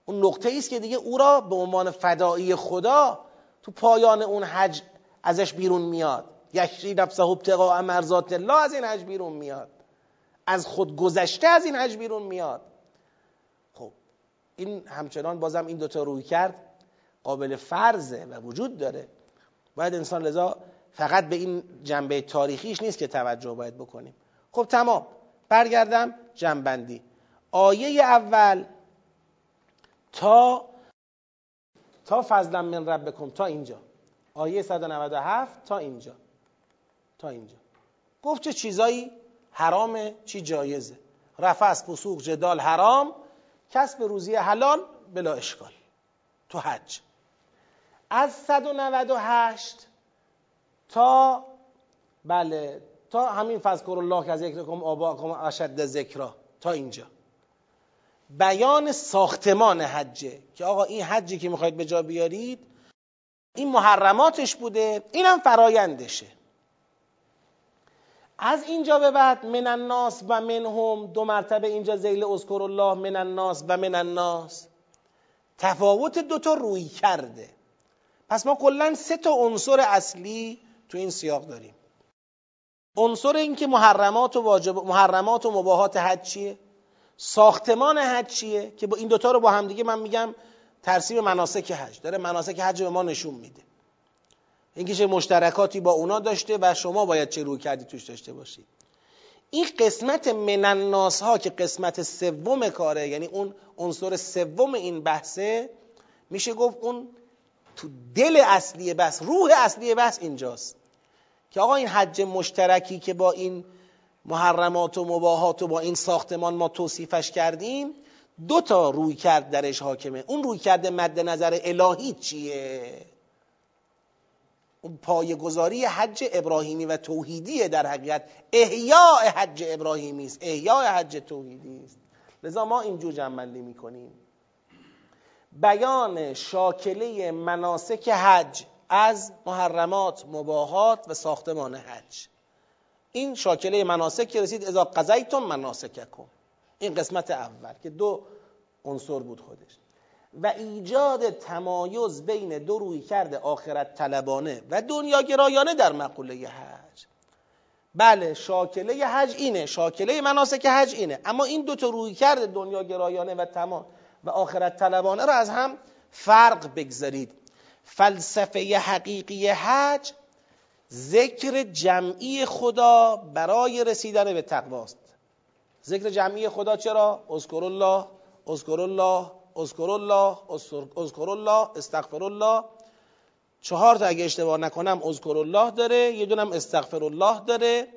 اون نقطه است که دیگه او را به عنوان فدایی خدا تو پایان اون حج ازش بیرون میاد. یشری نفسه ابتقاء مرزات الله از این حج بیرون میاد. از خود گذشته از این حج بیرون میاد. خب این همچنان بازم این دوتا روی کرد قابل فرضه و وجود داره. باید انسان لذا فقط به این جنبه تاریخیش نیست که توجه باید بکنیم. خب تمام. برگردم جنبندی. آیه اول. تا تا فضلا من ربکم تا اینجا. آیه 197 تا اینجا. تا اینجا. گفت چه چیزایی؟ حرامه چی جایزه. رفع پسوق جدال حرام. کسب روزی حلال بلا اشکال. تو حج. از 198 تا بله تا همین فذکر الله که ذکرکم آباکم اشد ذکرا. تا اینجا. بیان ساختمان حجه که آقا این حجی که می‌خواید به جا بیارید این محرماتش بوده اینم فرایندشه. از اینجا به بعد من الناس و منهم دو مرتبه اینجا زیل اذکر الله من الناس و من الناس. تفاوت دوتا روی کرده. پس ما کلا سه تا عنصر اصلی تو این سیاق داریم. عنصر این که محرمات و واجب محرمات و مباهات حج چیه؟ ساختمان حج چیه؟ که با این دوتا رو با هم دیگه من میگم ترسیم مناسک حج. داره مناسک حج به ما نشون میده. اینکه چه مشترکاتی با اونا داشته و شما باید چه روی کردی توش داشته باشید این قسمت منناس ها که قسمت سوم کاره یعنی اون عنصر سوم این بحثه میشه گفت اون تو دل اصلی بحث روح اصلی بحث اینجاست. که آقا این حج مشترکی که با این محرمات و مباهات و با این ساختمان ما توصیفش کردیم دو تا روی کرد درش حاکمه. اون روی کرده مد نظر الهی چیه؟ پایگذاری حج ابراهیمی و توحیدیه در حقیقت احیاء حج ابراهیمی است. احیاء حج توحیدی است. لذا ما اینجور جنبندی می‌کنیم. بیان شاکله مناسک حج از محرمات مباهات و ساختمان حج. این شاکله مناسک که رسید اذا قضیتم مناسککم. این قسمت اول که دو عنصر بود خودش. و ایجاد تمایز بین دو روی کرده آخرت طلبانه و دنیا گرایانه در مقوله حج. بله شاکله حج اینه شاکله مناسک حج اینه. اما این دو تا روی کرده دنیا گرایانه و تمام و آخرت طلبانه را از هم فرق بگذارید. فلسفه حقیقی حج ذکر جمعی خدا برای رسیدن به تقواست. ذکر جمعی خدا چرا؟ اذکر الله اذکر الله اذکر الله اذکر الله استغفر الله چهار تا اگه اشتباه نکنم اذکر الله داره یه دونم استغفر الله داره.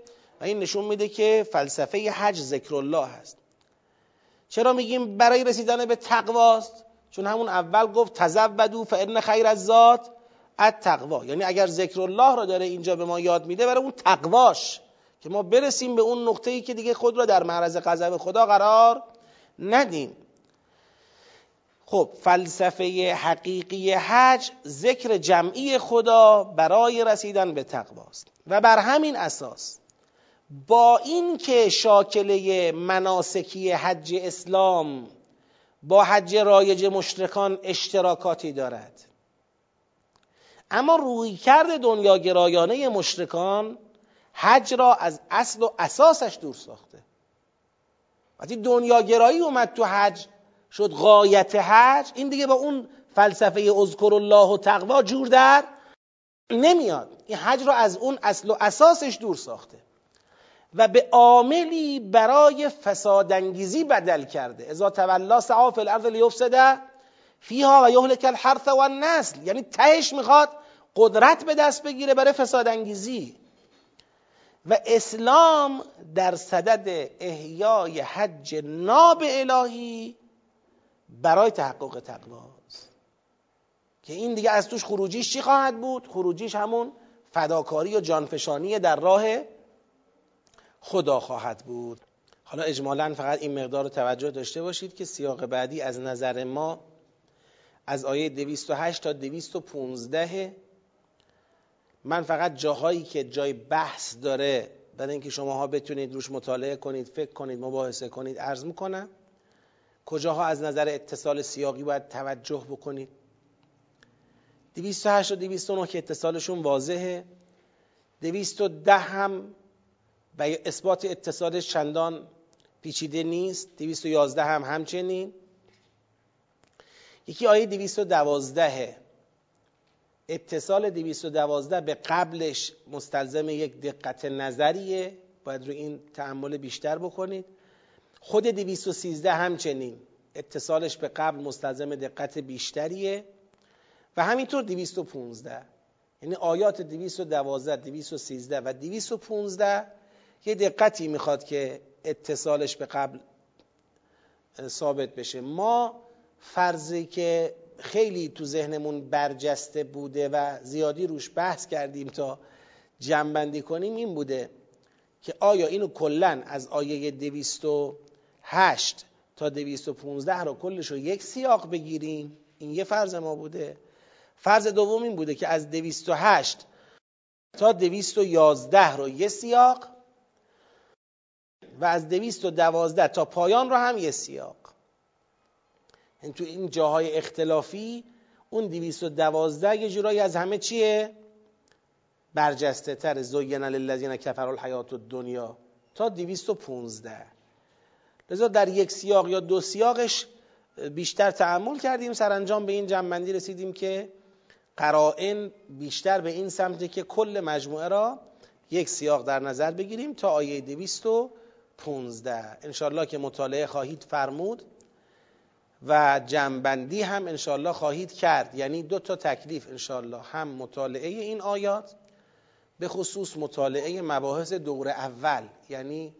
و این نشون میده که فلسفه حج ذکر الله هست. چرا میگیم برای رسیدن به تقواست؟ چون همون اول گفت تزودو فان خیر از ذات تقوا یعنی اگر ذکر الله را داره اینجا به ما یاد میده برای اون تقواش که ما برسیم به اون نقطه ای که دیگه خود را در معرض غضب خدا قرار ندیم. خب فلسفه حقیقی حج ذکر جمعی خدا برای رسیدن به تقواست و بر همین اساس با این که شاکله مناسکی حج اسلام با حج رایج مشرکان اشتراکاتی دارد اما روی کرد دنیاگرایانه مشرکان حج را از اصل و اساسش دور ساخته. وقتی دنیاگرایی اومد تو حج شد غایت حج این دیگه با اون فلسفه اذکر الله و تقوا جور در نمیاد. این حج را از اون اصل و اساسش دور ساخته و به عاملی برای فسادانگیزی بدل کرده. اذا تولا سعا فی الارض لیفسد فیها و یهلک الحرث و النسل یعنی تهش می‌خواد قدرت به دست بگیره برای فسادانگیزی. و اسلام در صدد احیای حج ناب الهی برای تحقق تقواست که این دیگه از توش خروجیش چی خواهد بود؟ خروجیش همون فداکاری و جانفشانی در راه خدا خواهد بود. حالا اجمالا فقط این مقدار رو توجه داشته باشید که سیاق بعدی از نظر ما از آیه 208 تا 215 من فقط جاهایی که جای بحث داره برای اینکه شماها بتونید روش مطالعه کنید فکر کنید مباحثه کنید عرض می‌کنم. کجاها از نظر اتصال سیاقی باید توجه بکنید 208 و 209 که اتصالشون واضحه. 210 هم و اثبات اتصالش چندان پیچیده نیست. 211 هم همچنین. یکی آیه 212 اتصال 212 به قبلش مستلزم یک دقت نظریه. باید رو این تعمل بیشتر بکنید. خود 213 همچنین. اتصالش به قبل مستلزم دقت بیشتریه. و همینطور 215 یعنی آیات 212 213 و 215 یه دقتی می‌خواد که اتصالش به قبل ثابت بشه. ما فرضی که خیلی تو ذهنمون برجسته بوده و زیادی روش بحث کردیم تا جمعبندی کنیم این بوده که آیا اینو کلا از آیه 208 تا 215 رو کلش رو یک سیاق بگیریم. این یه فرض ما بوده. فرض دوم این بوده که از 208 تا 211 رو یه سیاق و از 212 تا پایان رو هم یه سیاق. این تو این جاهای اختلافی اون 212 یه جورایی از همه چیه؟ برجسته تر. زین للذین کفروا الحیات الدنیا تا 215 لذا در یک سیاق یا دو سیاقش بیشتر تعمل کردیم سرانجام به این جنبندی رسیدیم که قرائن بیشتر به این سمته که کل مجموعه را یک سیاق در نظر بگیریم تا آیه 215 انشالله که مطالعه خواهید فرمود و جنبندی هم انشالله خواهید کرد. یعنی دو تا تکلیف انشالله هم مطالعه این آیات به خصوص مطالعه مباحث دور اول. یعنی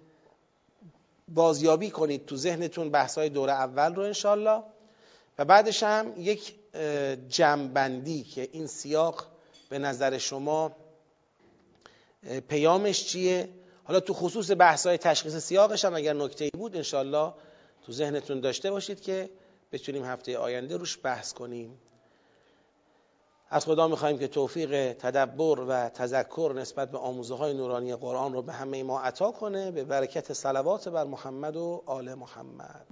بازیابی کنید تو ذهنتون بحثای دور اول رو انشالله و بعدش هم یک جمعبندی که این سیاق به نظر شما پیامش چیه؟ حالا تو خصوص بحثای تشخیص سیاقش هم اگر نکته بود انشالله تو ذهنتون داشته باشید که بتونیم هفته آینده روش بحث کنیم. از خدا می‌خواهیم که توفیق تدبر و تذکر نسبت به آموزه های نورانی قرآن رو به همه ما عطا کنه. به برکت صلوات بر محمد و آل محمد.